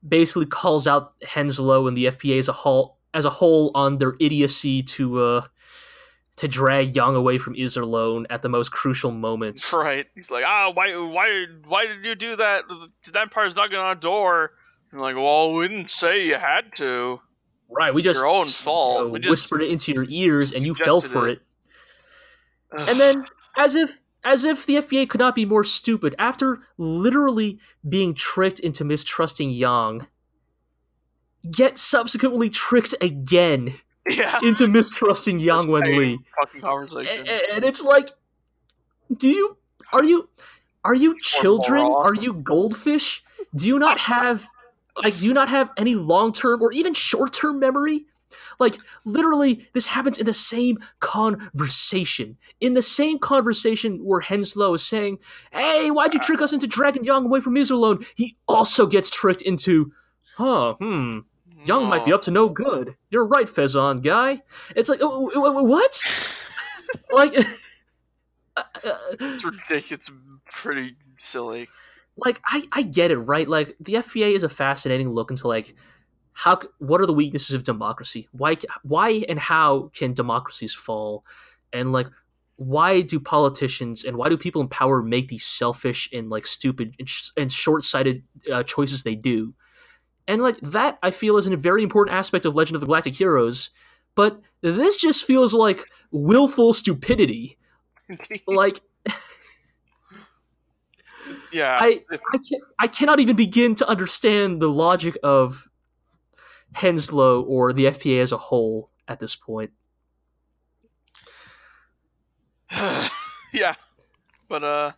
basically calls out Henslow and the FPA as a whole as a whole on their idiocy to uh to drag Yang away from Iserlohn at the most crucial moments. Right. He's like, ah, why, why, why did you do that? The Empire's knocking on a door. I'm like, well, we didn't say you had to. Right, we just Your own fault. you know, We just whispered it into your ears and you fell for it. it. And then, as if as if the FPA could not be more stupid, after literally being tricked into mistrusting Yang, get subsequently tricked again yeah, into mistrusting Yang Wenli. fucking conversation. A- And it's like, do you are you are you children? Are you goldfish? Do you not have like do you not have any long term or even short term memory? Like literally, this happens in the same conversation. In the same conversation where Henslow is saying, "Hey, why'd you trick us into dragging Yang away from Iserlohn?" He also gets tricked into, "Huh, hmm, Yang might be up to no good." You're right, Fezzan guy. It's like, "Oh, oh, oh, what? like, uh, It's ridiculous. It's pretty silly. like I, I get it right like the FPA is a fascinating look into like how what are the weaknesses of democracy? Why why and how can democracies fall? And like why do politicians and why do people in power make these selfish and like stupid and, sh- and short-sighted uh, choices they do? And like that i feel is a very important aspect of legend of the galactic heroes but this just feels like willful stupidity. Like yeah. I, I, can, I cannot even begin to understand the logic of Henslow or the FPA as a whole at this point. yeah. But uh,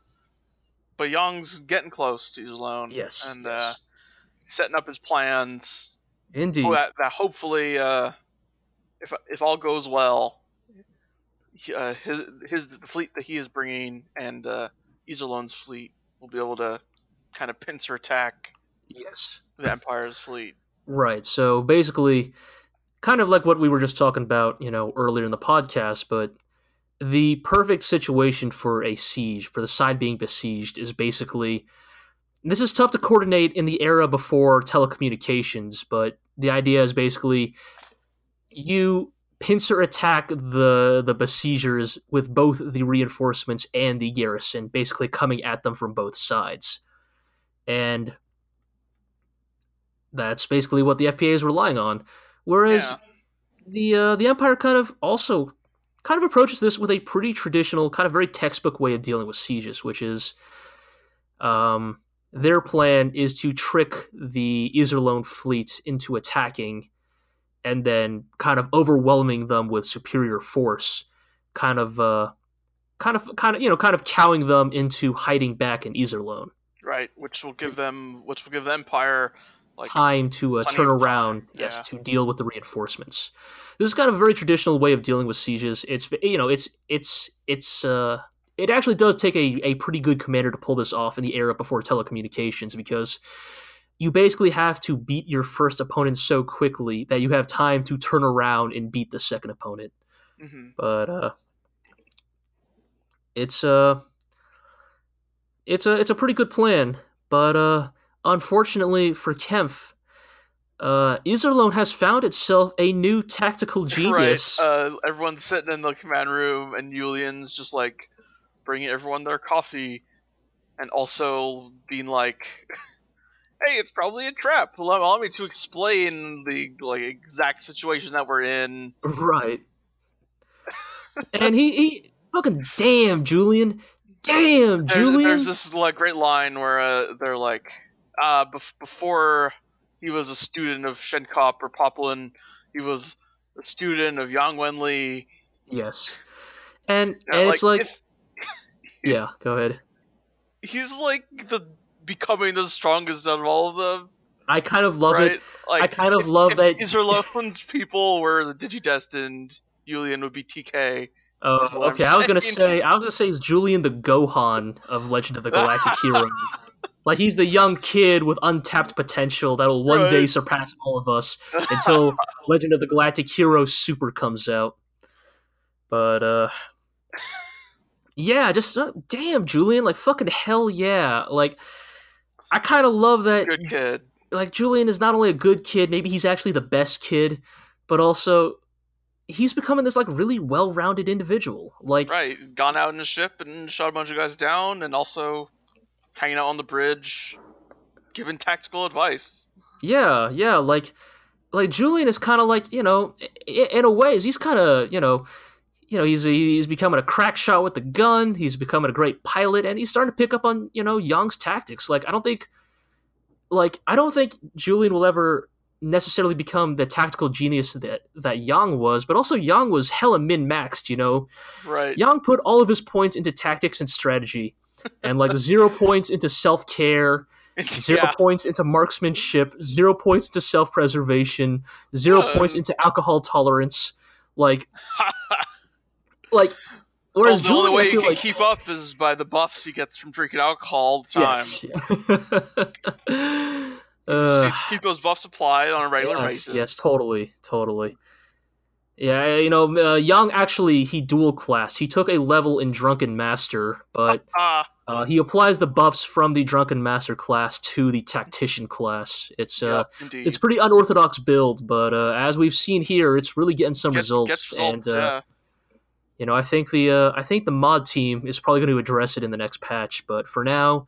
but Yang's getting close to Iserlohn. Yes, And yes. uh, setting up his plans. Indeed. Oh, that that hopefully uh, if if all goes well, uh, his his the fleet that he is bringing and uh, Iserlohn's fleet will be able to kind of pincer attack Yes. the Empire's fleet. Right. So basically, kind of like what we were just talking about, you know, earlier in the podcast, but the perfect situation for a siege, for the side being besieged, is basically this is tough to coordinate in the era before telecommunications, but the idea is basically you pincer attack the the besiegers with both the reinforcements and the garrison, basically coming at them from both sides. And that's basically what the FPA is relying on. Whereas Yeah. the uh, the Empire kind of also kind of approaches this with a pretty traditional, kind of very textbook way of dealing with sieges, which is um, their plan is to trick the Iserlohn fleet into attacking and then kind of overwhelming them with superior force, kind of uh, kind of kind of you know kind of cowing them into hiding back in Iserlohn. Right, which will give them which will give the Empire like time to uh, turn around, yes, to deal with the reinforcements. This is kind of a very traditional way of dealing with sieges. It's you know, it's it's it's uh, it actually does take a, a pretty good commander to pull this off in the era before telecommunications because you basically have to beat your first opponent so quickly that you have time to turn around and beat the second opponent. mhm. But uh, it's uh, it's a it's a pretty good plan. But uh, unfortunately for Kempf, uh, Iserlohn has found itself a new tactical genius. Right. Uh, everyone's sitting in the command room, and Julian's just like bringing everyone their coffee, and also being like, "Hey, it's probably a trap. Allow, allow me to explain the like exact situation that we're in." right. and he, he fucking damn Julian, damn There's, Julian. there's this like great line where uh, they're like, uh, bef- before he was a student of Schenkopp or Poplin, he was a student of Yang Wenli. yes. And Yeah, and it's like if- yeah, go ahead. he's like the becoming the strongest out of all of them, I kind of love right? it. Like, I kind of if, love if that. Iserlohn's people were the Digidestined, Julian would be TK. Oh, okay. I was gonna say, I was gonna say, is Julian the Gohan of Legend of the Galactic Hero? Like he's the young kid with untapped potential that'll one Right. day surpass all of us until Legend of the Galactic Hero Super comes out. But uh, yeah, just uh, damn Julian, like fucking hell yeah, like. I kind of love that good kid. like Julian is not only a good kid, maybe he's actually the best kid, but also he's becoming this like really well-rounded individual. Like Right, he's gone out in a ship and shot a bunch of guys down, and also hanging out on the bridge, giving tactical advice. yeah, yeah, like like Julian is kind of like, you know, i- in a ways he's kind of, you know, you know, he's he's becoming a crack shot with the gun, he's becoming a great pilot and he's starting to pick up on, you know, Yang's tactics. Like I don't think like I don't think Julian will ever necessarily become the tactical genius that that Yang was, but also Yang was hella min-maxed, you know. Right. Yang put all of his points into tactics and strategy, and like zero points into self care, zero yeah. points into marksmanship, zero points to self preservation, zero Uh, points into alcohol tolerance. Like, like, whereas well, the only way he can like, keep up is by the buffs he gets from drinking alcohol all the time. yes. So Uh, just keep those buffs applied on a regular yes, basis. Yes, totally, totally. Yeah, you know, uh, Yang actually he dual class. He took a level in Drunken Master, but Ah, uh, he applies the buffs from the Drunken Master class to the Tactician class. It's uh, yeah, it's pretty unorthodox build, but uh, as we've seen here, it's really getting some Get- results. gets results, and uh, yeah. you know, I think the uh, I think the mod team is probably going to address it in the next patch. But for now,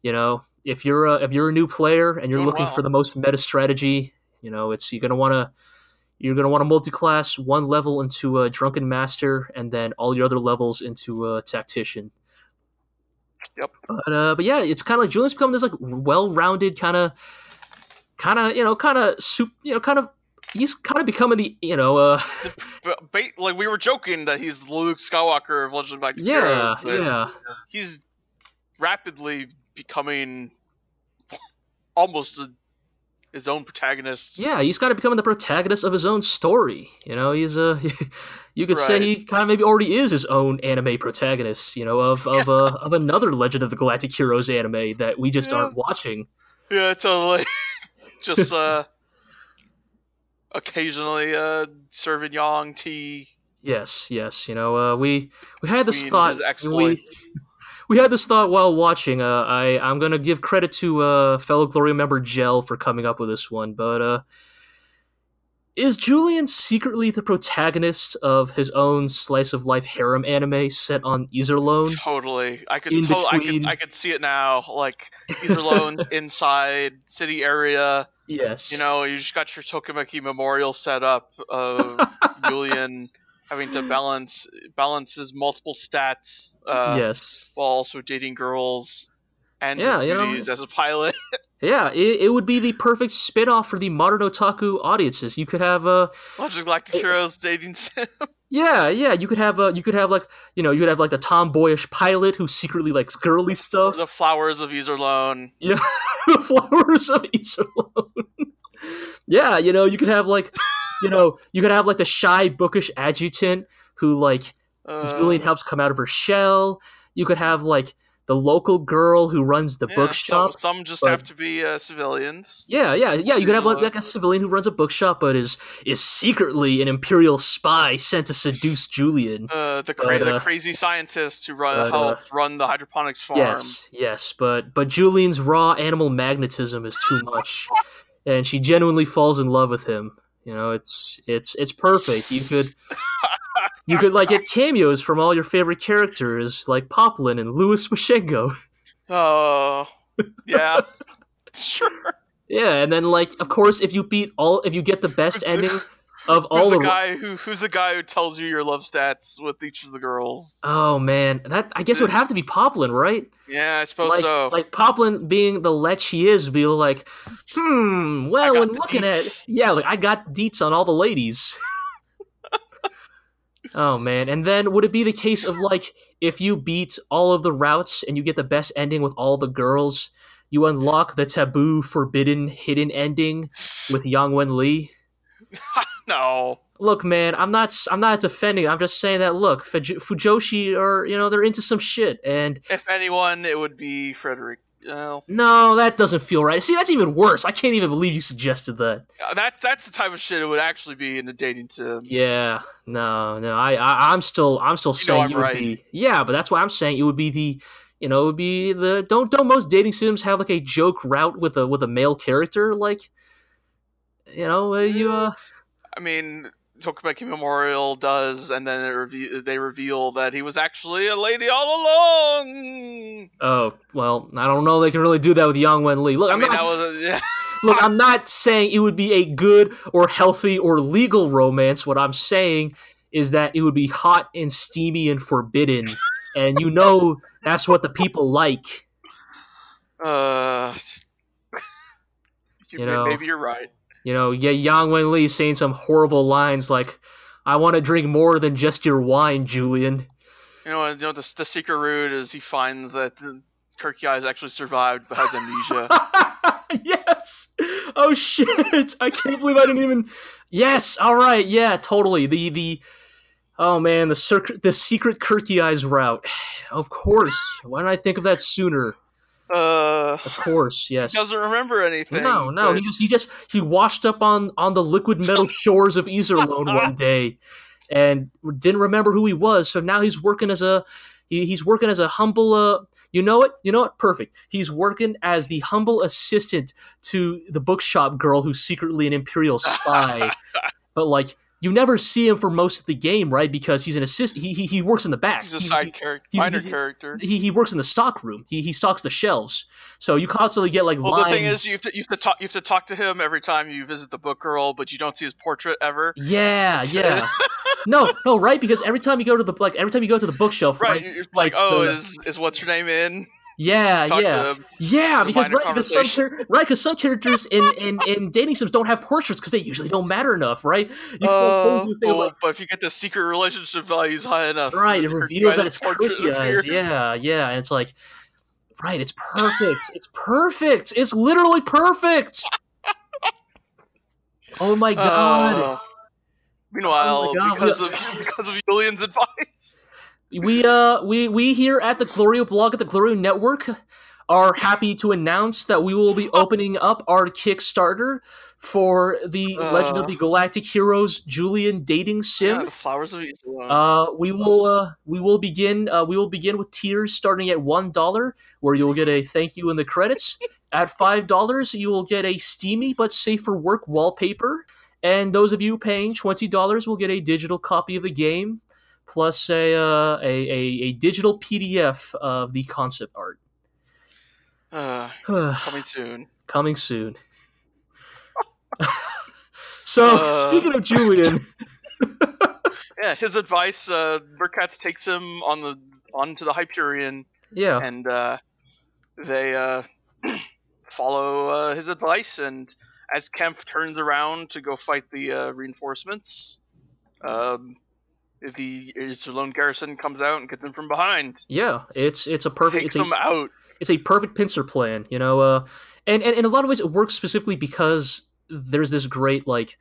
you know, if you're a, if you're a new player and you're Doing looking well. for the most meta strategy, you know, it's you're gonna want to you're gonna want to multi-class one level into a drunken master, and then all your other levels into a tactician. Yep. But uh, but yeah, it's kind of like Julian's becoming this like well-rounded kind of kind of you know kind of soup you know kind of he's kind of becoming the you know uh But, like we were joking that he's Luke Skywalker of Legend of Back to yeah yeah he's rapidly becoming almost a his own protagonist. Yeah, he's kind of becoming the protagonist of his own story. You know, he's a. you could say he kind of maybe already is his own anime protagonist. You know, of of uh, of another Legend of the Galactic Heroes anime that we just Yeah. aren't watching. Yeah, totally. Just uh, occasionally uh, serving Yang tea. Yes, yes. You know, uh, we we had this thought. we. We had this thought while watching. Uh, I I'm gonna give credit to uh, fellow Glory member Gel for coming up with this one, but uh, is Julian secretly the protagonist of his own slice of life harem anime set on Iserlohn? Totally, I could, to- I could, I could see it now. Like are inside city area. Yes. You know, you just got your Tokimeki Memorial set up of Julian having to balance balances multiple stats uh, yes. while also dating girls and Yeah, you know- duties as a pilot. Yeah, it, it would be the perfect spin-off for the modern otaku audiences. You could have uh Legend of Galactic Heroes dating sim. yeah, yeah, you could have uh you could have like you know, you could have like the tomboyish pilot who secretly likes girly stuff. the flowers of Iserlohn. Yeah, the flowers of Iserlohn. yeah, you know, you could have like, you know, you could have like the shy, bookish adjutant who like Uh, Julian helps come out of her shell. You could have like the local girl who runs the yeah, bookshop. Some, some just but- have to be uh, civilians. Yeah, yeah, yeah. You could have like, like a civilian who runs a bookshop, but is is secretly an imperial spy sent to seduce Julian. Uh, the, cra- But, uh, the crazy scientist who run uh, help run the hydroponics farm. Yes, yes, but but Julian's raw animal magnetism is too much, and she genuinely falls in love with him. You know, it's it's it's perfect. You could you could like get cameos from all your favorite characters like Poplin and Louis Machungo. Oh, yeah, sure. Yeah, and then like of course if you beat all if you get the best ending of Who's the the guy who Who's the guy who tells you your love stats with each of the girls? Oh man, that I guess it would have to be Poplin, right? Yeah, I suppose like, so. like Poplin being the lech he is, be like, hmm. Well, when looking deets." at yeah, like I got deets on all the ladies. oh man, and then would it be the case of like if you beat all of the routes and you get the best ending with all the girls, you unlock the taboo, forbidden, hidden ending with Yang Wen Li? no. Look, man, I'm not I'm not defending. I'm just saying that look, Fuj- Fujoshi are you know they're into some shit, and If anyone, it would be Frederick. No, that doesn't feel right. See, that's even worse. I can't even believe you suggested that. that that's the type of shit it would actually be in a dating sim. Yeah, no, no. I, I I'm still I'm still You saying it would right. be yeah, but that's why I'm saying it would be the you know it would be the don't don't most dating sims have like a joke route with a with a male character like you know uh, you uh I mean, Tokimeki Memorial does, and then reve- they reveal that he was actually a lady all along. oh well I don't know they can really do that with Yang Wen Li. Look, I I'm mean, not a, yeah. Look, I'm not saying it would be a good or healthy or legal romance. What I'm saying is that it would be hot and steamy and forbidden. And you know that's what the people like. Uh, you, You know. maybe you're right. You know, yeah, Yang Wen Li saying some horrible lines like, I want to drink more than just your wine, Julian. You know, you know the, the secret route is he finds that the Kircheis actually survived but has amnesia. yes. Oh shit! I can't believe I didn't even. Yes. All right. Yeah. Totally. The the. Oh man, the circ- the secret Kircheis route. Of course. Why didn't I think of that sooner? uh, Of course. Yes. he doesn't remember anything. No, no. but- He just he just he washed up on on the liquid metal shores of Iserlohn one day, and didn't remember who he was. So now he's working as a he, he's working as a humble. Uh, you know what? You know what? Perfect. He's working as the humble assistant to the bookshop girl who's secretly an imperial spy. but like you never see him for most of the game, right? Because he's an assist. He he, he works in the back. he's a He- side he's- character, he's- minor he's- character. he, he works in the stock room. He, he stocks the shelves. So you constantly get like Well, lines. the thing is, you have to you have to talk you have to talk to him every time you visit the book girl, but you don't see his portrait ever. Yeah, yeah. no, no, right? Because every time you go to the like, every time you go to the bookshelf, Right, right? you're like, like oh, the- is is what's her name in? Yeah, Talk yeah, yeah. Because right, because some char- right, because some characters in, in in dating sims don't have portraits because they usually don't matter enough, right? You Uh, totally well, about- but if you get the secret relationship values high enough, right, it reveals that it's portrait Kircheis. appears. Yeah, yeah, and it's like, right, it's perfect. It's perfect. It's literally perfect. Oh my god! Uh, meanwhile, Oh my God, because of because of Julian's advice, We uh we we here at the Glorio blog at the Glorio Network are happy to announce that we will be opening up our Kickstarter for the Legend of Uh. the Galactic Heroes Julian dating sim. yeah, flowers of. Uh, we will uh, we will begin uh, we will begin with tiers starting at one dollar, where you'll get a thank you in the credits. at five dollars, you will get a steamy but safe for work wallpaper, and those of you paying twenty dollars will get a digital copy of the game, plus a uh, a, a a digital PDF of the concept art. Uh, coming soon. Coming soon. so Uh. speaking of Julian, Yeah, his advice. Uh, takes him on the onto the Hyperion, yeah, and uh, they uh, follow uh, his advice. And as Kempf turns around to go fight the uh, reinforcements, um, the Iserlohn garrison comes out and gets them from behind. yeah, it's it's a perfect Takes it's a, them out. it's a perfect pincer plan, you know. Uh, and, and in a lot of ways, it works specifically because there's this great like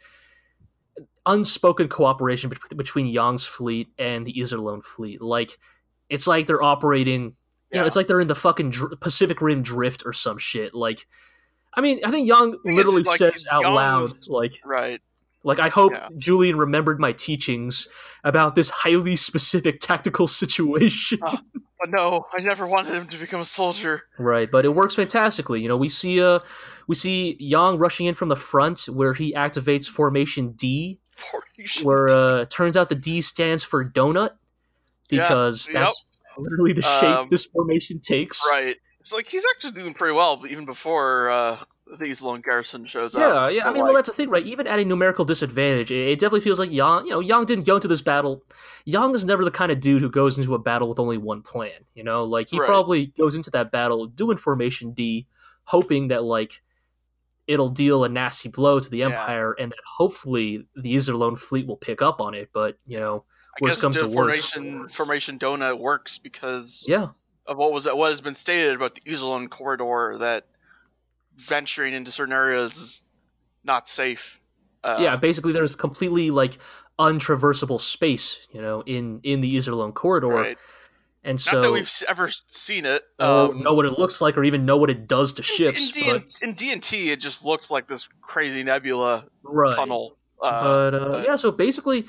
unspoken cooperation bet- between Yang's fleet and the Iserlohn fleet. Like, it's like they're operating. You know, it's like they're in the fucking dr- Pacific Rim Drift or some shit. Like, I mean, I think Yang literally like, says out loud, like, Right. Like I hope Yeah. Julian remembered my teachings about this highly specific tactical situation. But no, I never wanted him to become a soldier. Right, but it works fantastically. You know, we see uh we see Yang rushing in from the front where he activates formation D, Formation. where uh turns out the D stands for donut Yeah, because yep. that's literally the shape Um, this formation takes. Right. It's like he's actually doing pretty well, even before uh, the Iserlohn garrison shows Yeah, up. yeah. Yeah. I mean, well, that's the thing, right? Even at a numerical disadvantage, it, it definitely feels like Yang. You know, Yang didn't go into this battle. Yang is never the kind of dude who goes into a battle with only one plan. You know, like he Right. probably goes into that battle doing formation D, hoping that like it'll deal a nasty blow to the Yeah. Empire, and that hopefully the Iserlohn fleet will pick up on it. But you know, I worst guess comes to the worst. formation formation donut works because yeah, of what was what has been stated about the Iserlohn corridor that venturing into certain areas is not safe. Uh, yeah. Basically, there's completely like untraversable space, you know, in in the Iserlohn corridor, Right. and Not so that we've ever seen it. Um, know what it looks like or even know what it does to ships. in, but, in D and T, it just looks like this crazy nebula right. tunnel. Uh, but uh, but- yeah, so basically,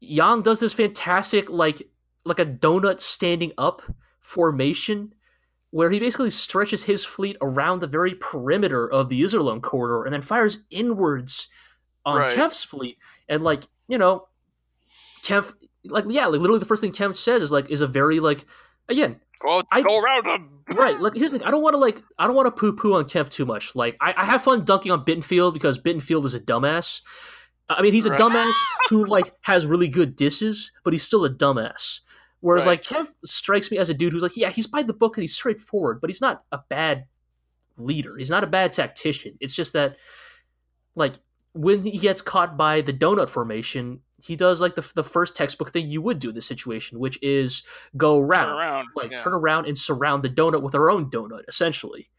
Yang does this fantastic like like a donut standing up formation, where he basically stretches his fleet around the very perimeter of the Iserlohn corridor and then fires inwards on Right. Kempf's fleet. And like you know, Kempf like yeah, like literally the first thing Kempf says is like is a very like again well, I- go around them. right like here's the thing i don't want to like i don't want to poo-poo on Kempf too much like I, I have fun dunking on Bittenfeld because Bittenfeld is a dumbass i mean he's a Right. dumbass who like has really good disses but he's still a dumbass whereas Right. like Kempf strikes me as a dude who's like yeah he's by the book and he's straightforward but he's not a bad leader he's not a bad tactician it's just that like when he gets caught by the donut formation he does like the, the first textbook thing you would do in this situation which is go Turn around. like yeah. turn around and surround the donut with our own donut, essentially.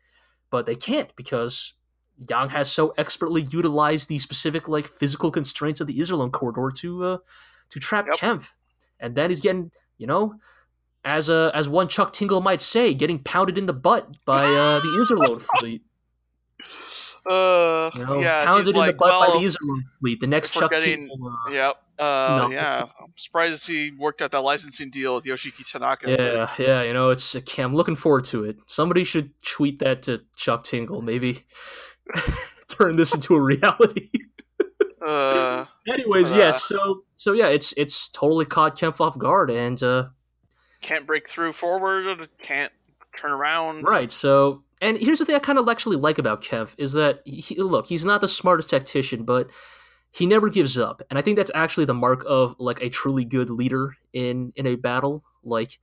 But they can't because Yang has so expertly utilized the specific like physical constraints of the Iserlohn corridor to uh, to trap Yep. Kempf, and then he's getting you know. As a, as one Chuck Tingle might say, getting pounded in the butt by uh, the Iserlohn fleet. Uh, You know, yeah, pounded in like, the butt well, by the Iserlohn fleet. The next Chuck Tingle. Uh, Yep. Uh, No. yeah. I'm surprised he worked out that licensing deal with Yoshiki Tanaka. but- Yeah, yeah, you know, it's I'm looking forward to it. Somebody should tweet that to Chuck Tingle, maybe turn this into a reality. Uh, Anyways, Uh, yes, so so yeah, it's it's totally caught Kempf off guard, and uh, can't break through forward. Can't turn around. right. So, and here's the thing I kind of actually like about Kempf is that he, look, he's not the smartest tactician, but he never gives up, and I think that's actually the mark of like a truly good leader in in a battle. Like,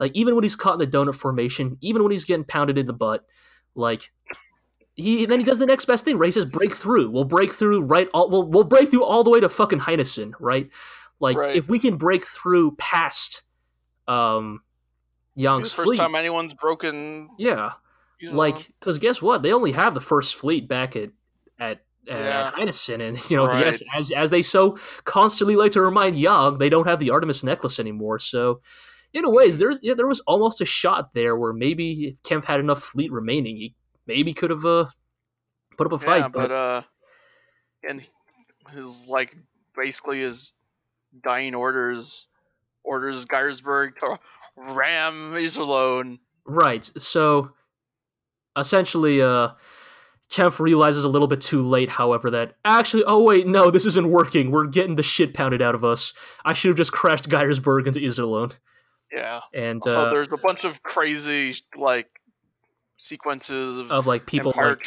like even when he's caught in the donut formation, even when he's getting pounded in the butt, like. He then he does the next best thing, right? He says, "Break through. We'll break through right. All we'll we'll break through all the way to fucking Heinesen, right? Like Right. if we can break through past um Yang's first fleet, time anyone's broken. yeah, you know, like because guess what? They only have the first fleet back at at Yeah. Heinesen, and you know, Right. yes, as as they so constantly like to remind Young, they don't have the Artemis necklace anymore. So, in a ways, there's yeah, there was almost a shot there where maybe if Kempf had enough fleet remaining, he maybe could have uh put up a fight. yeah, but uh, and his like basically his dying orders orders Geiersburg to ram Iserlohn. Right. So essentially, uh, Kempf realizes a little bit too late, however, that actually, oh wait, no, this isn't working. We're getting the shit pounded out of us. I should have just crashed Geiersburg into Iserlohn. Yeah. And so uh, there's a bunch of crazy like sequences of, of like people Empire like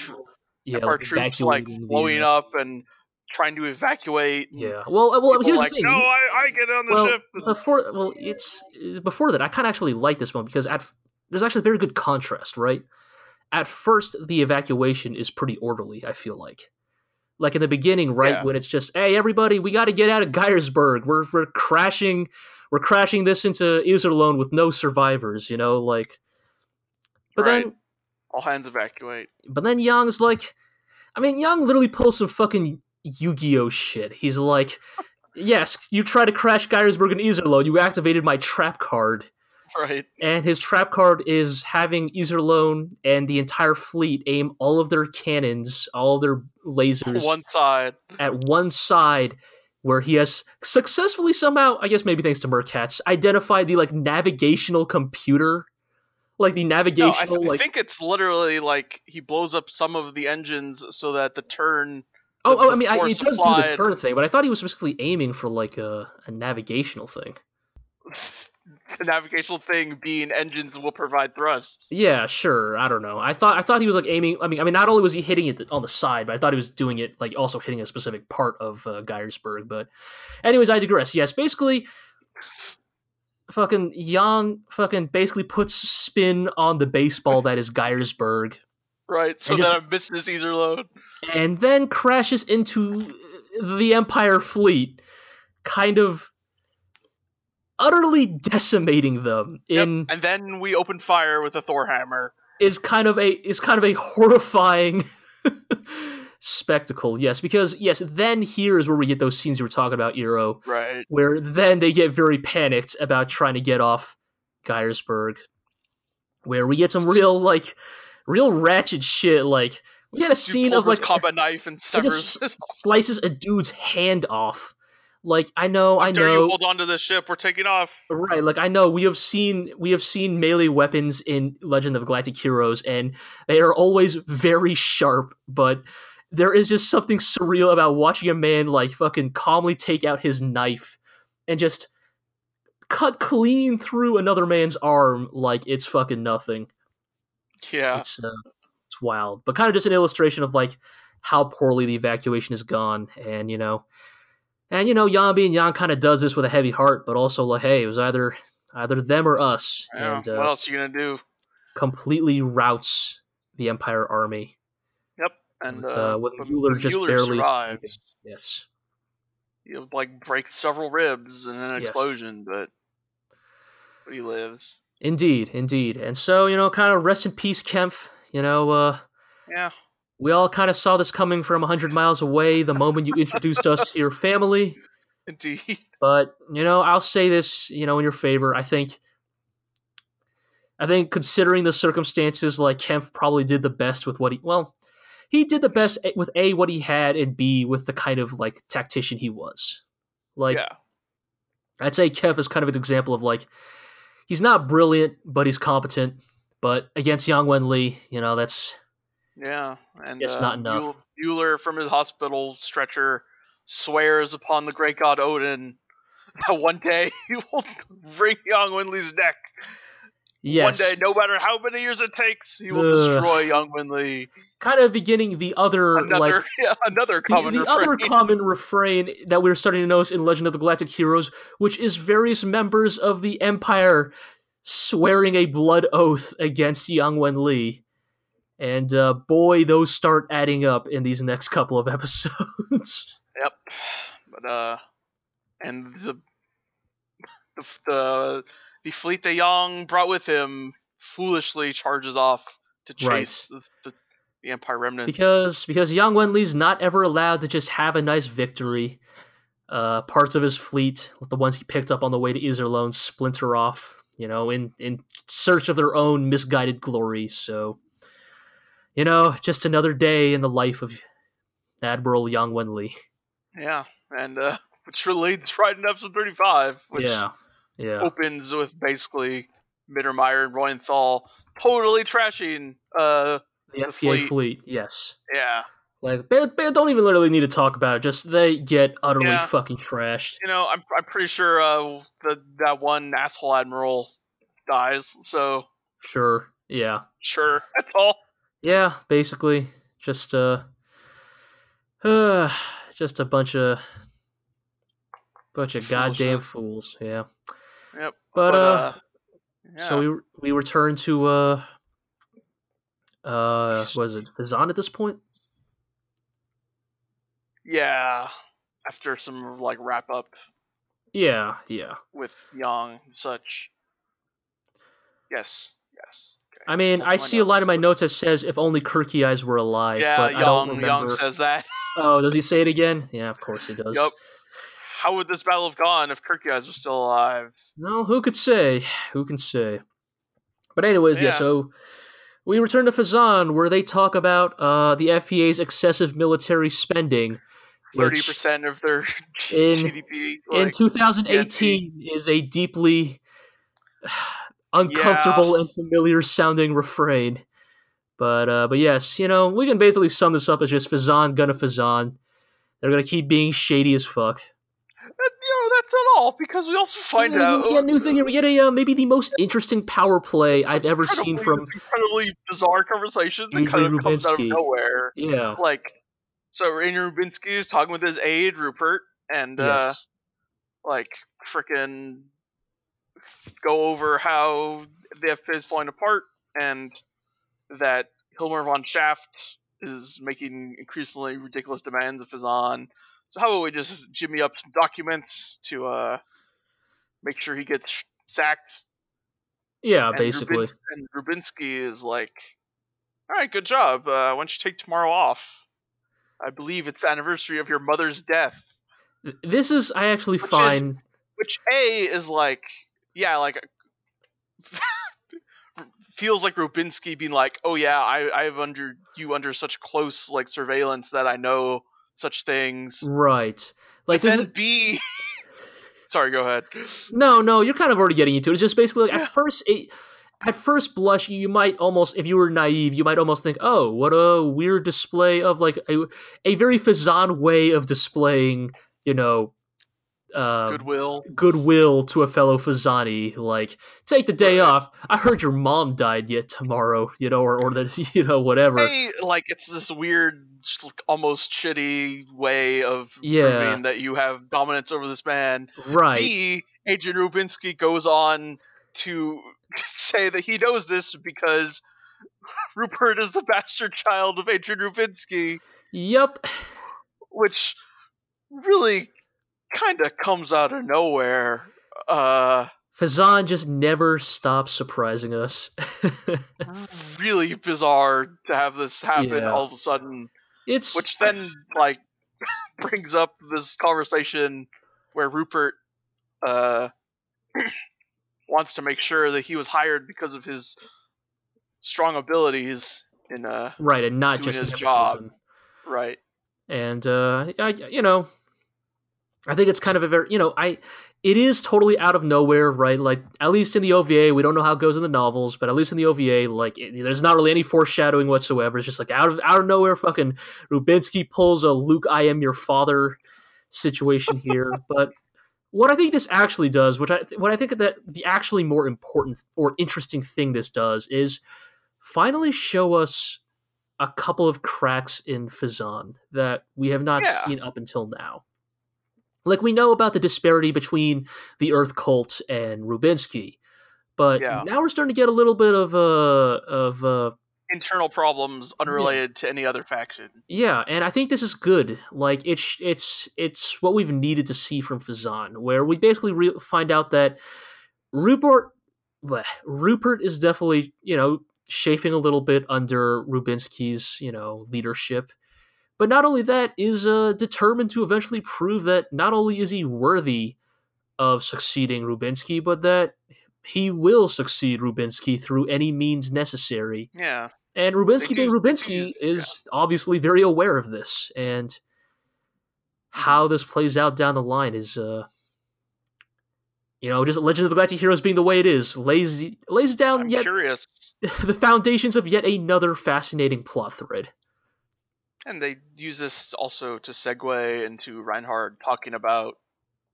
yeah, like, troops like the, blowing uh, up and trying to evacuate. Yeah. Well, uh, well, here's like, the thing. No, I, I get on the well, ship. before well, it's before that. I kind of actually like this one because at there's actually a very good contrast, right? At first, the evacuation is pretty orderly. I feel like, like in the beginning, right Yeah. when it's just, hey, everybody, we got to get out of Geiersburg. We're we're crashing, we're crashing this into Iserlohn with no survivors. You know, like. But Right. then, All hands evacuate. but then Yang's like, I mean, Yang literally pulls some fucking Yu-Gi-Oh shit. He's like, yes, you tried to crash Geiersburg and Iserlohn. You activated my trap card Right. and his trap card is having Iserlohn and the entire fleet aim all of their cannons, all of their lasers One side. at one side where he has successfully somehow, I guess maybe thanks to Merkatz, identified the like navigational computer. Like the No, navigational I, th- I think it's literally like he blows up some of the engines so that the turn. Oh, the- oh I the mean I, it does do the turn thing, but I thought he was specifically aiming for like a, a navigational thing. the navigational thing being engines will provide thrust. Yeah, sure. I don't know. I thought I thought he was like aiming. I mean, I mean, not only was he hitting it on the side, but I thought he was doing it like also hitting a specific part of uh. But, anyways, I digress. Yes, basically, fucking Yang fucking basically puts spin on the baseball that is Geiersburg, Right, so that it misses Iserlohn. and then crashes into the Empire fleet, kind of utterly decimating them Yep, in And then we open fire with a Thor hammer. is kind of a is kind of a horrifying spectacle. Yes, because yes, then here is where we get those scenes you were talking about, Iro, Right. where then they get very panicked about trying to get off Geiersburg, where we get some real like real ratchet shit. Like we get a scene of like combat knife and severs. slices a dude's hand off. Like I know, I know. you hold on to this ship? We're taking off. Right, like I know we have seen we have seen melee weapons in Legend of Galactic Heroes, and they are always very sharp. But there is just something surreal about watching a man like fucking calmly take out his knife and just cut clean through another man's arm like it's fucking nothing. Yeah. It's uh, it's wild, but kind of just an illustration of like how poorly the evacuation has gone, and you know, and you know, Yambi and Yan kind of does this with a heavy heart, but also like, hey, it was either either them or us, Yeah, and what uh, else you gonna do? completely routs the Empire army. And with, uh, uh, with Mueller just barely survives. Yes, He like breaks several ribs in an explosion, but but he lives. indeed, indeed, and so you know, kind of rest in peace, Kempf. You know, uh, Yeah. we all kind of saw this coming from hundred miles away the moment you introduced us to your family. Indeed. But you know, I'll say this, you know, in your favor. I think, I think considering the circumstances, like Kempf probably did the best with what he. Well, he did the best with a what he had, and b with the kind of like tactician he was. Like yeah. I'd say Kev is kind of an example of like he's not brilliant, but he's competent. But against Yang Wen Li, you know, that's Yeah. And It's uh, not enough. Mueller from his hospital stretcher swears upon the great god Odin that one day he will wring Yang Wenli's neck. Yes, One day, no matter how many years it takes, he will Ugh. destroy Yang Wenli. kind of beginning the other Another, like yeah, another the, common the refrain. other common refrain that we're starting to notice in Legend of the Galactic Heroes, which is various members of the Empire swearing a blood oath against Yang Wen Li. And uh, boy, those start adding up in these next couple of episodes. Yep. But uh, and the the the, the fleet that Yang brought with him foolishly charges off to Right. chase the, the the Empire remnants. because because Yang Wenli's not ever allowed to just have a nice victory. Uh, parts of his fleet, the ones he picked up on the way to Iserlohn, splinter off. You know, in in search of their own misguided glory. So, you know, just another day in the life of Admiral Yang Wenli. yeah, and uh, which relates right in episode thirty-five, which Yeah, yeah, opens with basically Mittermeyer and Reuenthal totally trashing. Uh, the the FPA fleet. fleet. Yes, yeah, like they, they don't even literally need to talk about it. Just they get utterly Yeah. fucking trashed. you know, I'm I'm pretty sure uh, the that one asshole admiral dies. So Sure, yeah. sure, that's all. Yeah, basically, just uh, uh just a bunch of bunch of goddamn fools. Yeah, Yep. but, uh, yeah. so we we return to uh, uh, was it Fezzan at this point? yeah, after some like wrap up Yeah, yeah. with Yang and such. Yes, yes. Okay. I mean, I see a line in my notes, notes that says if only Kircheis were alive. Yeah, but I don't remember. Yang says that. Oh, does he say it again? Yeah, of course he does. Yup. How would this battle have gone if Kircheis was still alive? No, who could say? Who can say? But anyways, yeah. Yeah. so we return to Fezzan, where they talk about uh, the FPA's excessive military spending. Thirty percent of their in- GDP. in Like, 2018 is a deeply uncomfortable and familiar sounding refrain. But uh, but yes, you know we can basically sum this up as just Fezzan gonna Fezzan. They're gonna keep being shady as fuck. and, you know, that's not all because we also find Yeah, out we get a new thing. We get a uh, maybe the most interesting power play It's I've ever seen from incredibly bizarre conversation that kind of comes out of nowhere. yeah. Like, so Rainier Rubinsky is talking with his aide Rupert, and uh, like freaking go over how the FPA is falling apart, and that Hilmer von Schaft is making increasingly ridiculous demands of Fezzan. So how about we just jimmy up some documents to uh make sure he gets sacked Yeah, and basically. Rubins- and Rubinsky is like, "All right, good job. Uh, why don't you take tomorrow off? I believe it's the anniversary of your mother's death." This is I actually Which is- find Which A is like, yeah, like feels like Rubinsky being like, "Oh yeah, I I have under you under such close like surveillance that I know such things." right. Like this then B, sorry, go ahead. no, no, you're kind of already getting into it. It's just basically like Yeah. at first it, at first blush you might almost if you were naive, you might almost think, "Oh, what a weird display of like a a very Fezzan way of displaying, you know, uh, Goodwill. goodwill to a fellow Fezzani. Like, take the day off. I heard your mom died yet tomorrow, you know, or, or the, you know, whatever. A, like it's this weird, almost shitty way of Yeah. proving that you have dominance over this man. right. B, Agent Rubinsky goes on to say that he knows this because Rupert is the bastard child of Adrian Rubinsky, Yup. which really kind of comes out of nowhere. Uh, Fezzan just never stops surprising us. really bizarre to have this happen Yeah. all of a sudden. It's which then like brings up this conversation where Rupert uh wants to make sure that he was hired because of his strong abilities in uh right, and not just his nepotism. job. right and uh, I, you know, I think it's kind of a very, you know, I, it is totally out of nowhere, right? Like at least in the OVA, we don't know how it goes in the novels, but at least in the OVA, like it, there's not really any foreshadowing whatsoever. It's just like out of out of nowhere, fucking Rubinsky pulls a Luke, I am your father situation here. but what I think this actually does, which I what I think that the actually more important or interesting thing this does is finally show us a couple of cracks in Fezzan that we have not Yeah. seen up until now. Like we know about the disparity between the Earth Cult and Rubinsky, but Yeah. now we're starting to get a little bit of uh of uh internal problems unrelated to any other faction yeah, and I think this is good. Like it's it's it's what we've needed to see from Fezzan, where we basically re- find out that Rupert bleh, Rupert is definitely you know chafing a little bit under Rubinsky's, you know, leadership. But not only that, is uh, determined to eventually prove that not only is he worthy of succeeding Rubinsky, but that he will succeed Rubinsky through any means necessary. Yeah. And Rubinsky being Rubinsky is obviously very aware of this, and how this plays out down the line is, uh, you know, just Legend of the Galactic Heroes being the way it is lays lays down I'm yet curious. the foundations of yet another fascinating plot thread. And they use this also to segue into Reinhard talking about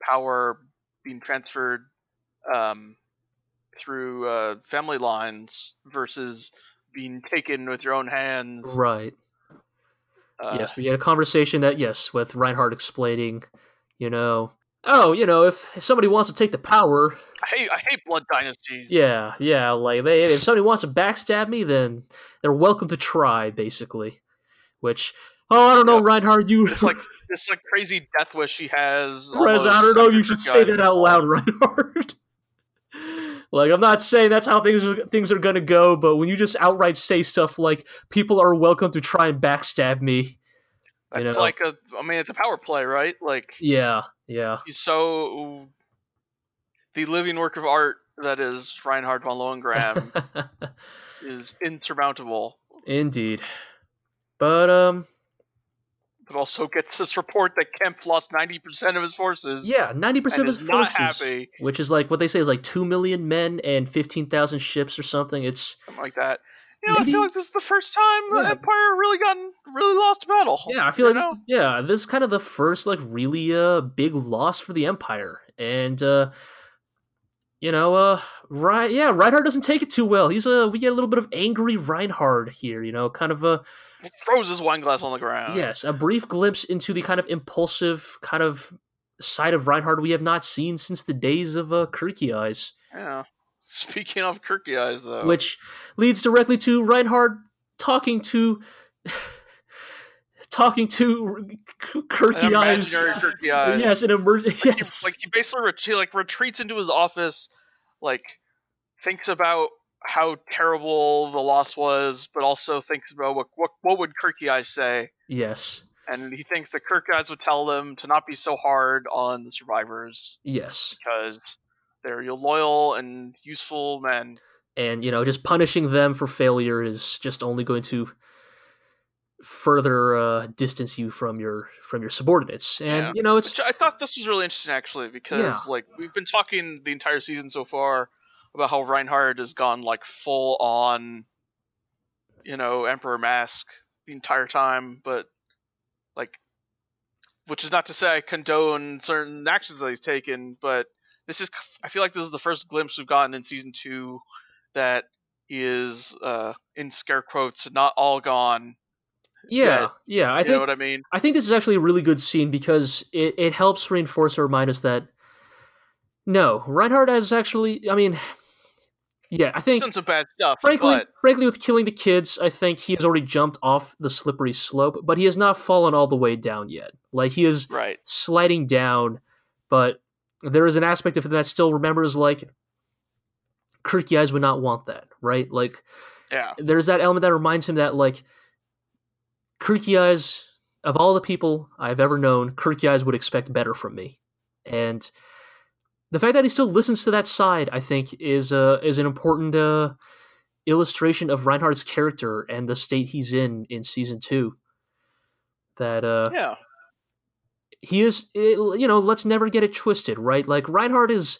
power being transferred um, through uh, family lines versus being taken with your own hands. Right. Uh, yes, we had a conversation that yes, with Reinhard explaining, you know, oh, you know, if somebody wants to take the power, I hate I hate blood dynasties. yeah, yeah, like they if somebody wants to backstab me, then they're welcome to try, basically. Which, oh, I don't know, Yeah. Reinhard, you. It's like this like crazy death wish he has. I don't know you should say that out loud, Reinhard. like, I'm not saying that's how things are, things are gonna go, but when you just outright say stuff like "people are welcome to try and backstab me," It's like a I mean it's a power play, right? Like yeah, yeah, he's so the living work of art that is Reinhard von Lohengramm is insurmountable. indeed. But um, But also gets this report that Kempf lost ninety percent of his forces. yeah, ninety percent of is his not forces, happy. which is like what they say is like two million men and fifteen thousand ships or something. It's Something like that. You know, I feel like this is the first time the Yeah. Empire really gotten really lost a battle. Yeah, I feel like this, yeah, this is kind of the first like really uh big loss for the Empire, and uh you know, uh, right, yeah, Reinhard doesn't take it too well. He's uh, we get a little bit of angry Reinhard here, you know, kind of a throws his wine glass on the ground. yes, a brief glimpse into the kind of impulsive kind of side of Reinhard we have not seen since the days of uh, Kircheis, Yeah. Speaking of Kircheis, though, which leads directly to Reinhard talking to. Talking to an Eyes, imaginary Kirky eyes. yes, an emergency. He- Yes, like he basically ret- he, like retreats into his office, like thinks about how terrible the loss was, but also thinks about what what, what would Kircheis say, yes, and he thinks that Kircheis would tell them to not be so hard on the survivors yes, because they're your loyal and useful men. and you know, just punishing them for failure is just only going to further uh, distance you from your from your subordinates. And Yeah. you know, it's Which I thought this was really interesting actually because like we've been talking the entire season so far about how Reinhard has gone like full on you know Emperor Mask the entire time but like which is not to say I condone certain actions that he's taken but this is I feel like this is the first glimpse we've gotten in season 2 that he is uh in scare quotes not all gone yeah, yeah. I you know think what I mean I think this is actually a really good scene because it, it helps reinforce or remind us that no, Reinhard has actually. I mean, yeah, I he's think done some bad stuff frankly, but frankly, with killing the kids, I think he has already jumped off the slippery slope, but he has not fallen all the way down yet. Like he is right sliding down, but there is an aspect of him that still remembers like Kircheis would not want that, right? Like yeah there's that element that reminds him that like Kircheis, of all the people I've ever known, Kircheis would expect better from me, and the fact that he still listens to that side, I think, is uh, is an important uh, illustration of Reinhard's character and the state he's in in season two. That uh, yeah he is it- you know let's never get it twisted right like reinhard is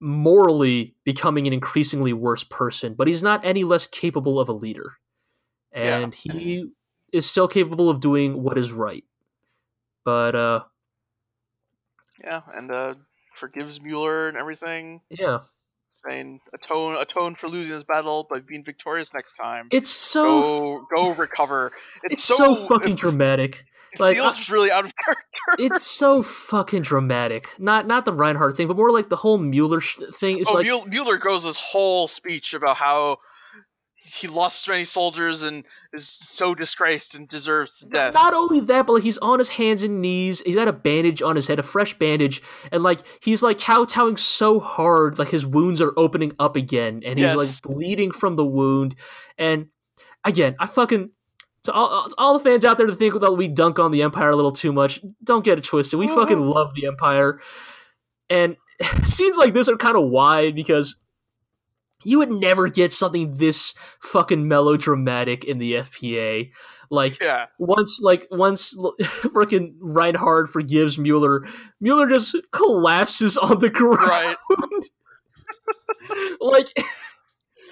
morally becoming an increasingly worse person but he's not any less capable of a leader Yeah. and he is still capable of doing what is right but uh Yeah, and uh, forgives Mueller and everything, yeah saying atone atone for losing this battle, but being victorious next time. it's so go go recover. It's, it's so, fucking it, dramatic it like, feels really out of character. it's so fucking dramatic not not the reinhard thing but more like the whole mueller sh- thing it's oh, like Mueller, Mueller goes this whole speech about how he lost so many soldiers and is so disgraced and deserves death. Not only that, but like he's on his hands and knees. He's got a bandage on his head, a fresh bandage, and like he's like kowtowing so hard, like his wounds are opening up again, and he's Yes. like bleeding from the wound. And again, I fucking to all, uh, to all the fans out there to think that we dunk on the Empire a little too much. Don't get it twisted. We mm-hmm. fucking love the Empire, and scenes like this are kind of why because you would never get something this fucking melodramatic in the FPA. Like yeah, once like once freaking Reinhard forgives Mueller, Mueller just collapses on the ground. right. like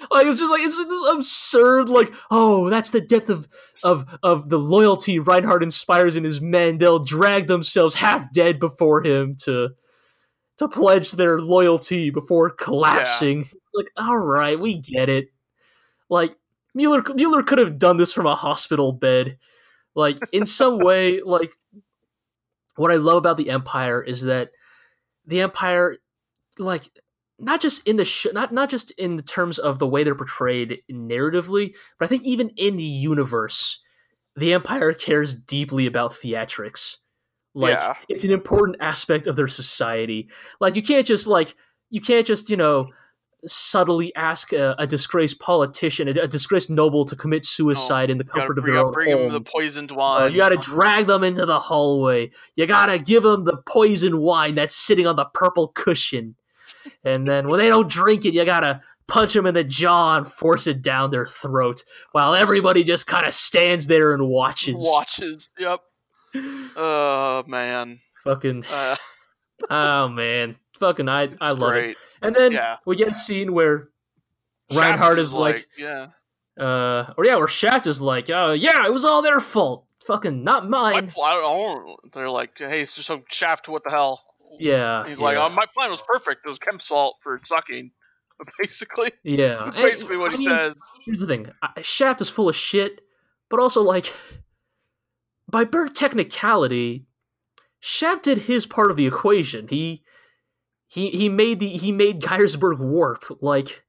like it's just like it's this absurd like oh that's the depth of of of the loyalty Reinhard inspires in his men. They'll drag themselves half dead before him to to pledge their loyalty before collapsing. Like all right, we get it. Like Mueller Mueller could have done this from a hospital bed. Like in some way like what I love about the Empire is that the Empire like not just in the sh- not not just in the terms of the way they're portrayed narratively, but I think even in the universe, the Empire cares deeply about theatrics. Like Yeah. it's an important aspect of their society. Like you can't just like you can't just you know subtly ask a, a disgraced politician, a, a disgraced noble, to commit suicide in the comfort of bring, their own bring home. him the poisoned Uh, wine. you got to drag them into the hallway. You got to give them the poison wine that's sitting on the purple cushion. And then when they don't drink it, you got to punch them in the jaw and force it down their throat while everybody just kind of stands there and watches. watches. Yep. Oh man. Fucking, Uh, oh man. Fucking, I, it's I love it. And then Yeah. we get a scene where Reinhard is like, yeah. uh, or yeah, where Shaft is like, uh, yeah, it was all their fault. Fucking not mine. pl- I don't, they're like, hey, so some shaft. What the hell? Yeah. He's like, oh, my plan was perfect. It was Kempf's fault for sucking. Basically, yeah. that's And- basically what I he mean, says. here's the thing shaft is full of shit but also like by bare technicality shaft did his part of the equation he he he made the he made geiersburg warp like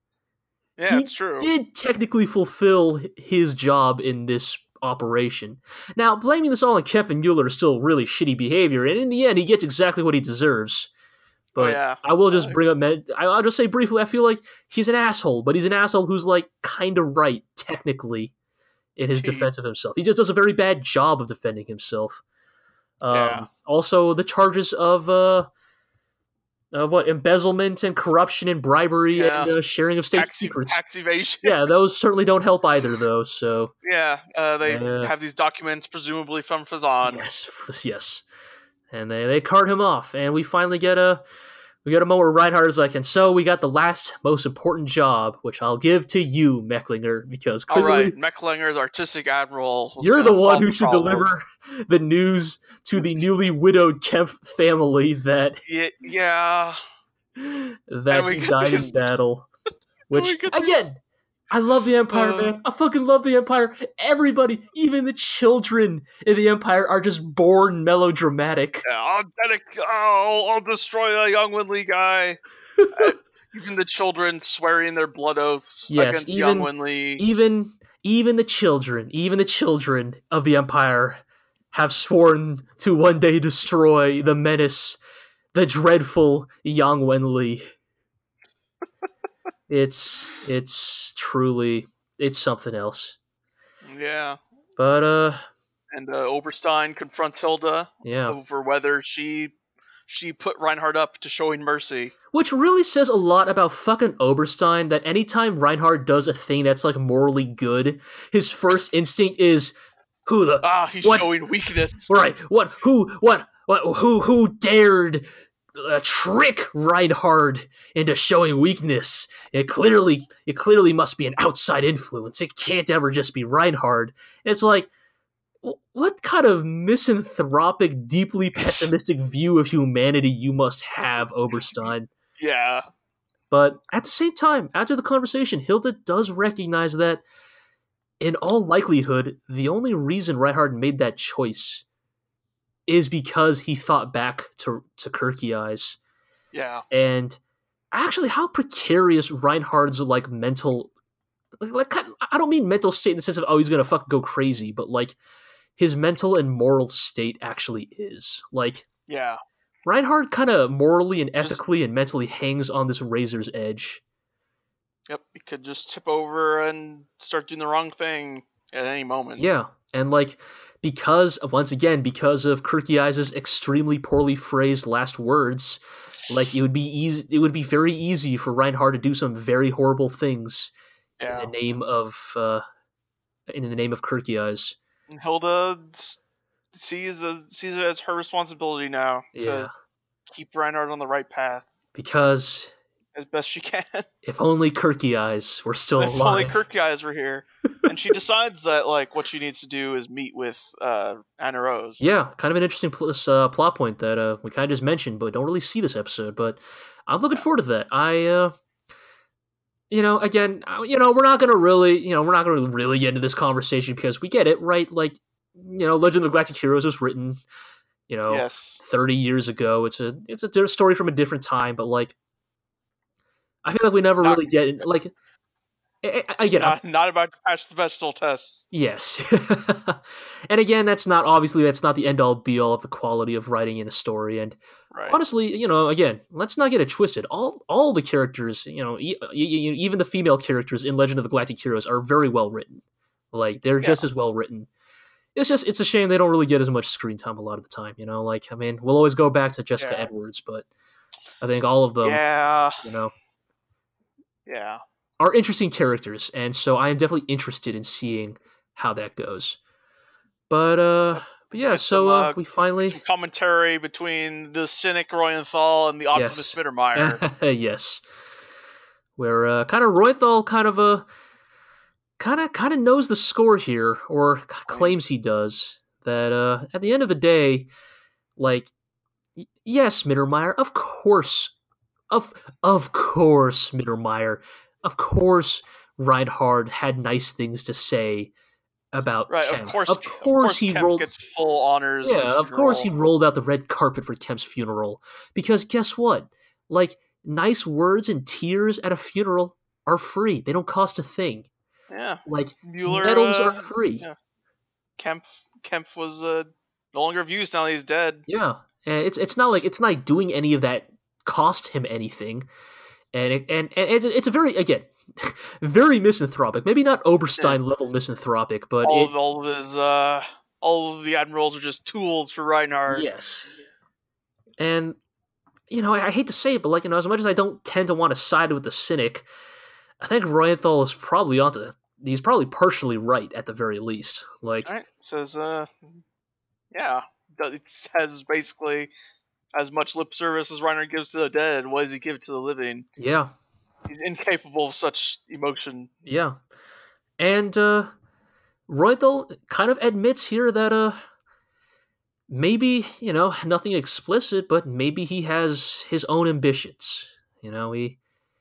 Yeah, it's true. did technically fulfill his job in this operation now blaming this all on kevin mueller is still really shitty behavior and in the end he gets exactly what he deserves oh but yeah. I will just Uh, bring up. Med- I'll just say briefly. I feel like he's an asshole, but he's an asshole who's like kind of right technically in his defense of himself. He just does a very bad job of defending himself. Um, Yeah. Also, the charges of uh, of what embezzlement and corruption and bribery Yeah. and uh, sharing of state Tax, secrets. tax evasion. yeah, those certainly don't help either. Though, so Yeah, uh, they Yeah. have these documents, presumably from Fazan. yes, yes, and they they cart him off, and we finally get a we a moment where Reinhard is like, and so we got the last most important job, which I'll give to you, Mecklinger, because All clearly right, Mecklinger's artistic admiral. you're the one who the should problem. deliver the news to the newly widowed Kempf family that Yeah, yeah. that we he died in battle. Which again, I love the Empire, Uh, man. I fucking love the Empire. Everybody, even the children in the Empire, are just born melodramatic. Yeah, I'll, dedic- oh, I'll destroy the Yang Wenli guy. Uh, even the children swearing their blood oaths Yes, against even- Yang Wenli. Even even the children, even the children of the Empire have sworn to one day destroy the menace, the dreadful Yang Wenli. It's it's truly it's something else. yeah, But uh and uh, Oberstein confronts Hilda yeah. over whether she she put Reinhard up to showing mercy. Which really says a lot about fucking Oberstein that anytime Reinhard does a thing that's like morally good, his first instinct is who the Ah, he's What? showing weakness. right what who what what who who dared uh, trick Reinhard into showing weakness? It clearly it clearly must be an outside influence. It can't ever just be Reinhard. It's like what kind of misanthropic, deeply pessimistic view of humanity you must have, Oberstein? Yeah, But at the same time, after the conversation, Hilda does recognize that, in all likelihood, the only reason Reinhard made that choice is because he thought back to to Kircheis yeah, and actually how precarious Reinhard's like mental like, I don't mean mental state in the sense of oh he's gonna fucking go crazy, but like his mental and moral state actually is like Yeah. Reinhard kind of morally and Just- ethically and mentally hangs on this razor's edge. Yep. He could just tip over and start doing the wrong thing at any moment. Yeah, and like because once again because of Kircheis' extremely poorly phrased last words, like it would be easy. It would be very easy for Reinhard to do some very horrible things yeah. in the name of uh, in the name of Kircheis. And Hilda sees a, sees it as her responsibility now Yeah, to keep Reinhard on the right path because as best she can. if only Kircheis were still alive. if only alive. Kircheis were here, and she decides that like what she needs to do is meet with uh, Annerose. Yeah, kind of an interesting pl- uh, plot point that uh, we kind of just mentioned, but don't really see this episode. But I'm looking forward to that. I, uh, you know, again, you know, we're not gonna really, you know, we're not gonna really get into this conversation because we get it, right? Like, you know, Legend of the Galactic Heroes was written, you know, Yes. 30 years ago. It's a it's a story from a different time, but like, I feel like we never Not- really get in, like. I, I, I'm- not, not about to pass the vegetable test. Yes. and again, that's not obviously that's not the end all be all of the quality of writing in a story. And Right. honestly, you know, again, let's not get it twisted. All all the characters, you know, e- e- even the female characters in Legend of the Galactic Heroes are very well written. Like they're Yeah. just as well written. It's just it's a shame they don't really get as much screen time a lot of the time. You know, like I mean, we'll always go back to Jessica Yeah. Edwards, but I think all of them, yeah. you know, Yeah. are interesting characters, and so I am definitely interested in seeing how that goes. But uh, but yeah, so some, uh, uh, we finally commentary between the cynic Reuenthal and the optimist Yes. Mittermeyer. yes, where uh, kind of Roythal kind of uh, kind of kind of knows the score here, or claims he does. That uh, at the end of the day, like yes, Mittermeyer, of course, of of course, Mittermeyer, of course, Reinhard had nice things to say about right. Kempf. Of course. of course, he Kempf rolled. gets full honors. Yeah, of course he rolled out the red carpet for Kempf's funeral. Because guess what? Like, nice words and tears at a funeral are free. They don't cost a thing. Yeah. Like, Mueller. medals uh, are free. yeah. Kempf. Kempf was uh, no longer of use now that he's dead. Yeah. It's it's not like it's not like doing any of that cost him anything. And it, and, and it's, it's a very again very misanthropic. Maybe not Oberstein level misanthropic, but all it, of all of his uh, all of the admirals are just tools for Reinhard. Yes. And you know, I, I hate to say it, but like you know, as much as I don't tend to want to side with the cynic, I think Reuenthal is probably onto. He's probably partially right at the very least. Like, Right. Says uh, yeah. It says basically as much lip service as Reiner gives to the dead. What does he give to the living? yeah, He's incapable of such emotion. yeah, and uh, kind of admits here that uh, maybe you know nothing explicit, but maybe he has his own ambitions. You know, he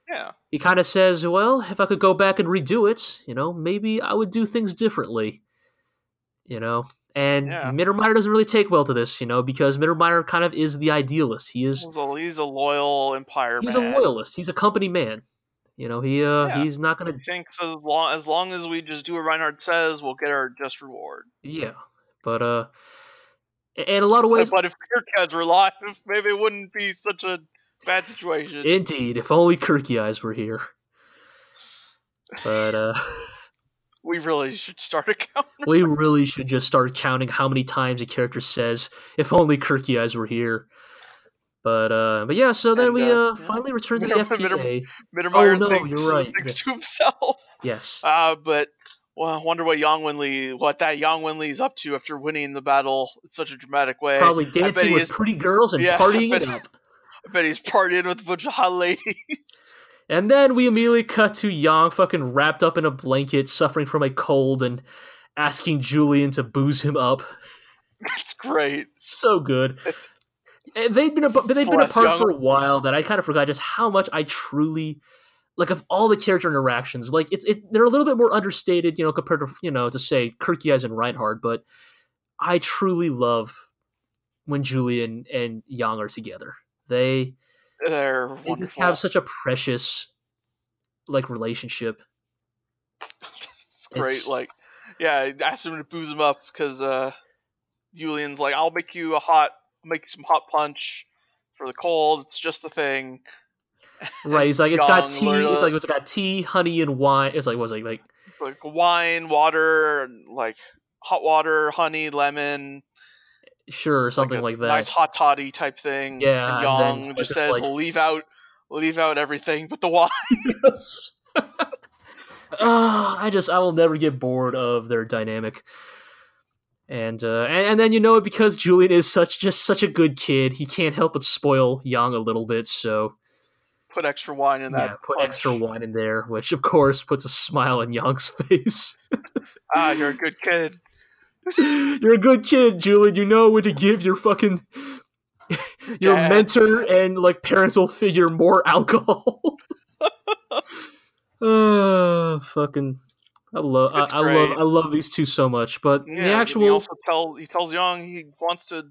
Yeah. he kind of says, "Well, if I could go back and redo it, you know, maybe I would do things differently." You know, and Yeah. Mittermeyer doesn't really take well to this, you know, because Mittermeyer kind of is the idealist. He is He's a, he's a loyal Empire he's man. a loyalist. He's a company man. You know, he uh Yeah. he's not gonna He thinks as long as long as we just do what Reinhard says, we'll get our just reward. yeah, but uh, in a lot of ways, but if Kirk were alive, maybe it wouldn't be such a bad situation. indeed, if only Eyes were here. But uh, we really should start a we really should just start counting how many times a character says, "If only Kircheis were here." But uh, but yeah, so then And, we uh, uh, yeah. finally return to the Mitter- Mitter- FPA. Mittermeyer Oh, no, you're right. thinks to himself. Yes. Uh, but well, I wonder what Yang Wenli, what that Yang Wenli is up to after winning the battle in such a dramatic way. Probably dancing with is- pretty girls and Yeah, I partying bet- it up. I bet he's partying with a bunch of hot ladies. And then we immediately cut to Yang fucking wrapped up in a blanket, suffering from a cold, and asking Julian to booze him up. That's great. So good. It's- they've been a, they've been apart Yang. for a while that I kind of forgot just how much I truly like of all the character interactions. Like it's it, they're a little bit more understated, you know, compared to you know to say Kircheis and Reinhard, but I truly love when Julian and Yang are together. They They're they just wonderful. have such a precious like relationship. it's great. It's- Like, yeah, he asked him to booze him up because uh, Julian's like, "I'll make you a hot, make you some hot punch for the cold. It's just the thing." Right. He's like, it's got tea. It's like it's got tea, honey, and wine. It's like was like like like wine, water, like hot water, honey, lemon, sure something a like, that. nice hot toddy type thing. Yeah, and and Yang just says, like- "Leave out, leave out everything but the wine." Ah, I just I will never get bored of their dynamic. And, uh, and and then you know it because Julian is such just such a good kid. He can't help but spoil Yang a little bit. So Put extra wine in that. yeah, put punch. extra wine in there, which of course puts a smile on Yang's face. Ah, you're a good kid. You're a good kid, Julian. You know when to give your fucking your Dad. mentor and like parental figure more alcohol. uh, fucking, I love, I, I love. I love these two so much. But Yeah, the and He actual, also tell he tells Yang he wants to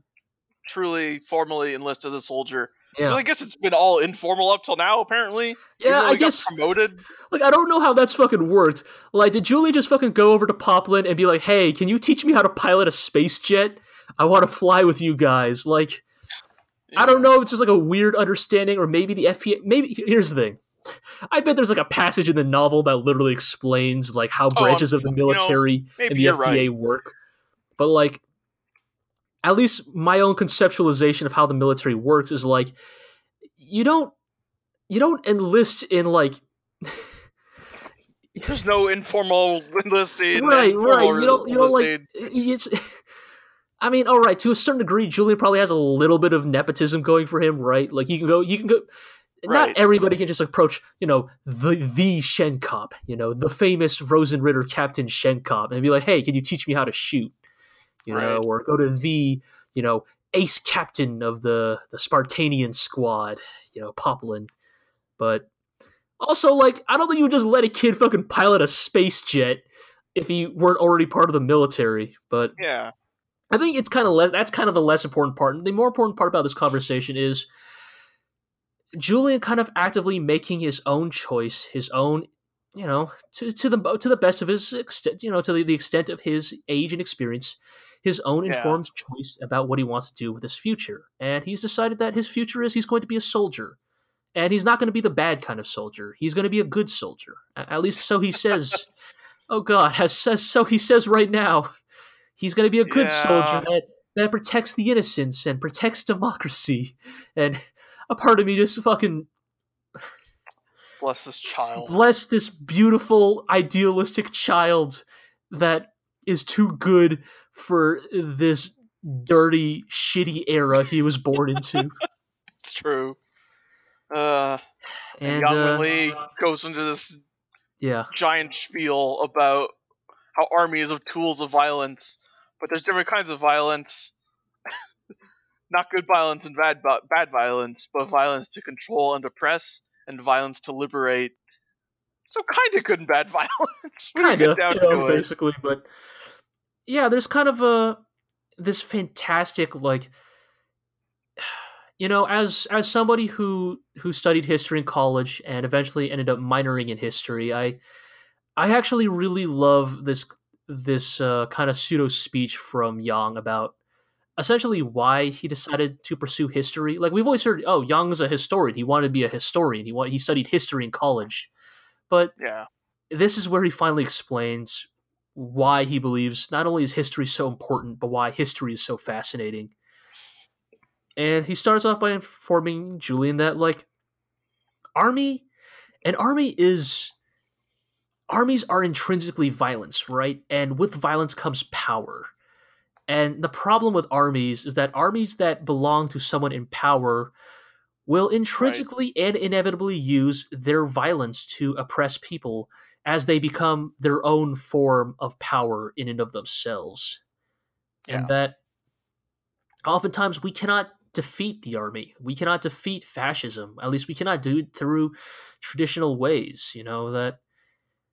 truly formally enlist as a soldier. Yeah, I guess it's been all informal up till now. Apparently, yeah, I guess promoted. like I don't know how that's fucking worked. Like, did Julie just fucking go over to Poplin and be like, "Hey, can you teach me how to pilot a space jet? I want to fly with you guys." Like. I don't know. It's just like a weird understanding, or maybe the FPA. Maybe here's the thing. I bet there's like a passage in the novel that literally explains like how Oh, branches of the you know, military and the FPA right. work. But like, at least my own conceptualization of how the military works is like, you don't, you don't enlist in like. There's no informal enlisting. right, right. You don't, you don't like. It's. I mean, all right. To a certain degree, Julian probably has a little bit of nepotism going for him, right? Like you can go, you can go. Right. Not everybody can just approach, you know, the the Schenkopp, you know, the famous Rosenritter Captain Schenkopp, and be like, "Hey, can you teach me how to shoot?" You know, or go to the, you know, ace captain of the the Spartanian squad, you know, Poplin. But also, like, I don't think you would just let a kid fucking pilot a space jet if he weren't already part of the military. But Yeah, I think it's kind of less. That's kind of the less important part. The more important part about this conversation is Julian kind of actively making his own choice, his own, you know, to, to the to the best of his extent, you know, to the, the extent of his age and experience, his own Yeah. informed choice about what he wants to do with his future. And he's decided that his future is he's going to be a soldier. And he's not going to be the bad kind of soldier. He's going to be a good soldier. At least so he says. oh God, has says so he says right now. He's going to be a good Yeah. soldier that that protects the innocents and protects democracy. And a part of me just fucking bless this child. bless this beautiful idealistic child that is too good for this dirty shitty era he was born into. It's true. Uh, and, and Yang uh, Lee goes into this yeah, giant spiel about how armies of tools of violence, but there's different kinds of violence. Not good violence and bad bad violence, but violence to control and oppress, and violence to liberate. So kind of good and bad violence. kind of down you know, basically but yeah there's kind of a this fantastic like you know as as somebody who who studied history in college and eventually ended up minoring in history i i actually really love this this uh, kind of pseudo speech from Yang about essentially why he decided to pursue history. Like we've always heard, oh, Yang's a historian. He wanted to be a historian. He wanted, he studied history in college, but Yeah. this is where he finally explains why he believes not only is history so important, but why history is so fascinating. And he starts off by informing Julian that like army an army is armies are intrinsically violence, right? And with violence comes power. And the problem with armies is that armies that belong to someone in power will intrinsically and inevitably use their violence to oppress people as they become their own form of power in and of themselves. Yeah. And that oftentimes we cannot defeat the army. We cannot defeat fascism. At least we cannot do it through traditional ways, you know, that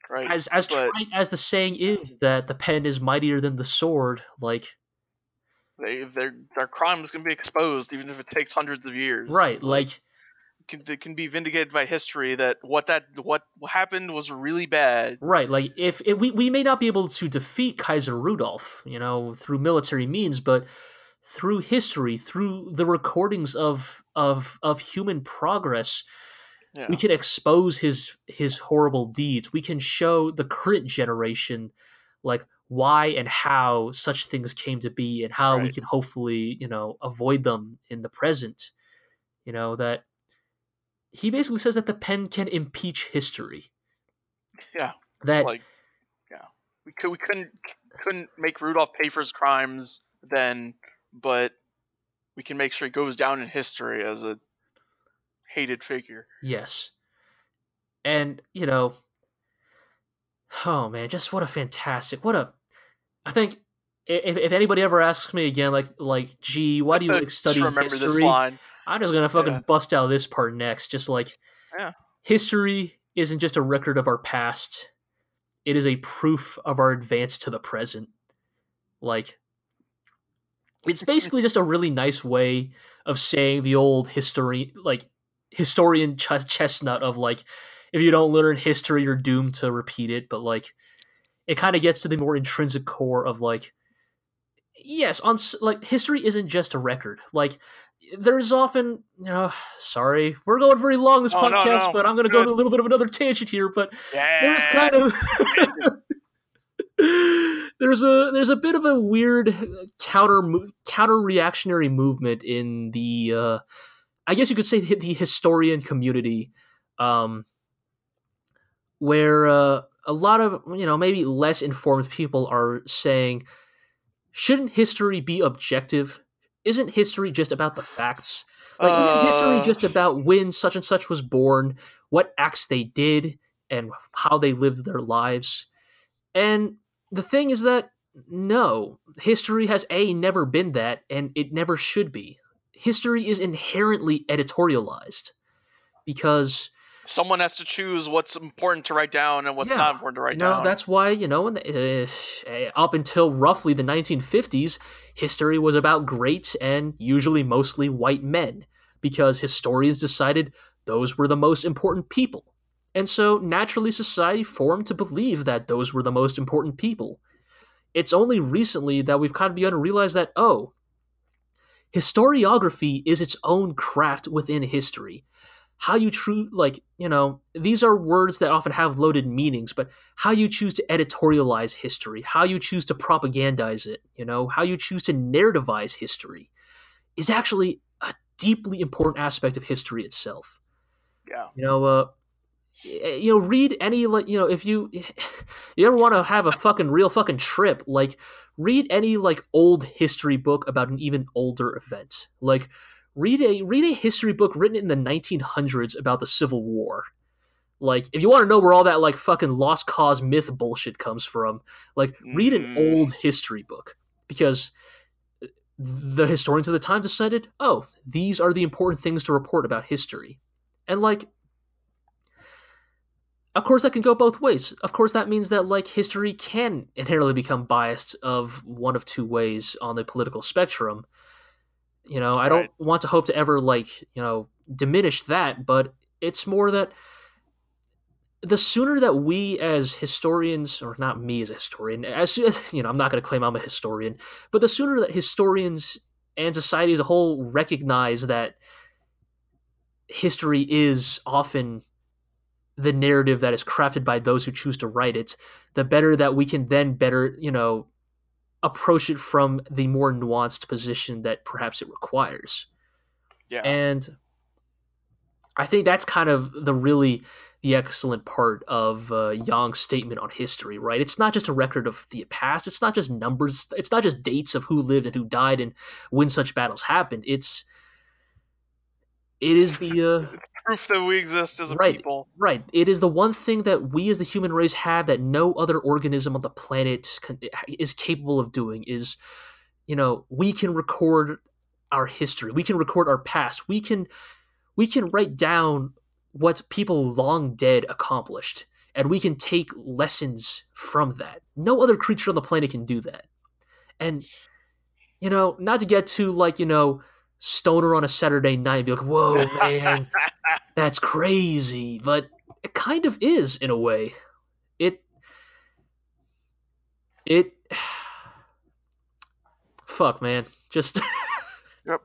Right. as as but- trite as the saying is that the pen is mightier than the sword, like they, their their crime is going to be exposed even if it takes hundreds of years. right, like can, that can be vindicated by history that what that what happened was really bad. Right, like if, if we we may not be able to defeat Kaiser Rudolph, you know, through military means, but through history, through the recordings of of of human progress, Yeah. we can expose his his horrible deeds. We can show the current generation like why and how such things came to be and how we can hopefully, you know, avoid them in the present. You know, that he basically says that the pen can impeach history. Yeah. That like yeah we could we couldn't couldn't make Rudolph pay for his crimes then but we can make sure he goes down in history as a hated figure Yes. And, you know, oh man, just what a fantastic, what a, I think if, if anybody ever asks me again, like, like, gee, why do you like study history? I'm just gonna fucking Yeah. bust out this part next. Just like, Yeah. history isn't just a record of our past; it is a proof of our advance to the present. Like, it's basically just a really nice way of saying the old history, like historian ch- chestnut of like, if you don't learn history, you're doomed to repeat it. But like, it kind of gets to the more intrinsic core of like, yes, on like history isn't just a record. Like, there's often, you know, sorry, we're going very long this Oh, podcast, no, but I'm going to go to a little bit of another tangent here. But yeah there's kind of there's a there's a bit of a weird counter counter reactionary movement in the uh, I guess you could say the historian community, um, where uh, a lot of you know maybe less informed people are saying, shouldn't history be objective? Isn't history just about the facts? Like, isn't history Uh, just about when such and such was born, what acts they did, and how they lived their lives? And the thing is that no, history has A, never been that, and it never should be. History is inherently editorialized because someone has to choose what's important to write down and what's Yeah, not important to write know, down that's why, you know, in the, uh, up until roughly the 1950s, history was about great and usually mostly white men because historians decided those were the most important people. And so naturally, society formed to believe that those were the most important people. It's only recently that we've kind of begun to realize that, oh, historiography is its own craft within history. How you true like, you know, these are words that often have loaded meanings, but how you choose to editorialize history, how you choose to propagandize it, you know, how you choose to narrativize history is actually a deeply important aspect of history itself. yeah You know, uh, you know, read any like you know if you you ever want to have a fucking real fucking trip, like read any like old history book about an even older event. Like read a read a history book written in the 1900s about the Civil War. Like if you want to know where all that like fucking lost cause myth bullshit comes from, like read an Mm. old history book because the historians of the time decided, oh, these are the important things to report about history. And like of course that can go both ways. Of course that means that like history can inherently become biased of one of two ways on the political spectrum. You know, I don't Right. want to hope to ever like, you know, diminish that, but it's more that the sooner that we as historians or not me as a historian as you know i'm not going to claim i'm a historian but the sooner that historians and society as a whole recognize that history is often the narrative that is crafted by those who choose to write it the better that we can then better you know approach it from the more nuanced position that perhaps it requires yeah and I think that's kind of the really the excellent part of uh, Yang's statement on history, right? It's not just a record of the past. It's not just numbers. It's not just dates of who lived and who died and when such battles happened. It's it is the uh, proof that we exist as a Right. people right. It is the one thing that we as the human race have that no other organism on the planet can, is capable of doing. Is you know we can record our history. We can record our past. We can we can write down what people long dead accomplished and we can take lessons from that. No other creature on the planet can do that. And you know, not to get too like, you know, stoner on a Saturday night and be like, "Whoa, man, That's crazy, but it kind of is in a way. It it fuck man. Just Yep.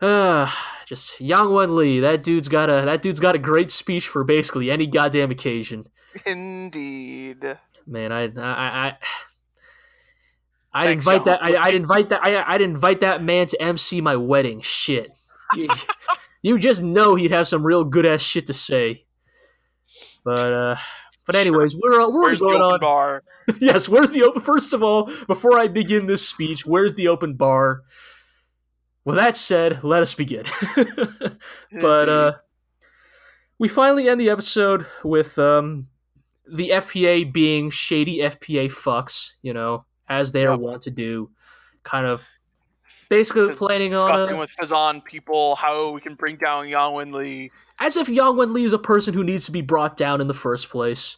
Uh just Yang Wen Li. That dude's got a that dude's got a great speech for basically any goddamn occasion. Indeed. Man, I I I I'd Thanks, invite that. I, I'd invite that. I, I'd invite that man to MC my wedding. Shit, you, just know he'd have some real good ass shit to say. But uh, but anyways, we're uh, we're Where's the going open on. bar? yes, where's the open? First of all, before I begin this speech, where's the open bar? With that said, let us begin. but uh, we finally end the episode with um, the FPA being shady FPA fucks, you know, as they are Yep. wont to do, kind of basically Dis- planning on a, with Fezzan people how we can bring down Yang Wen Li. as if Yang Wen Li is a person who needs to be brought down in the first place.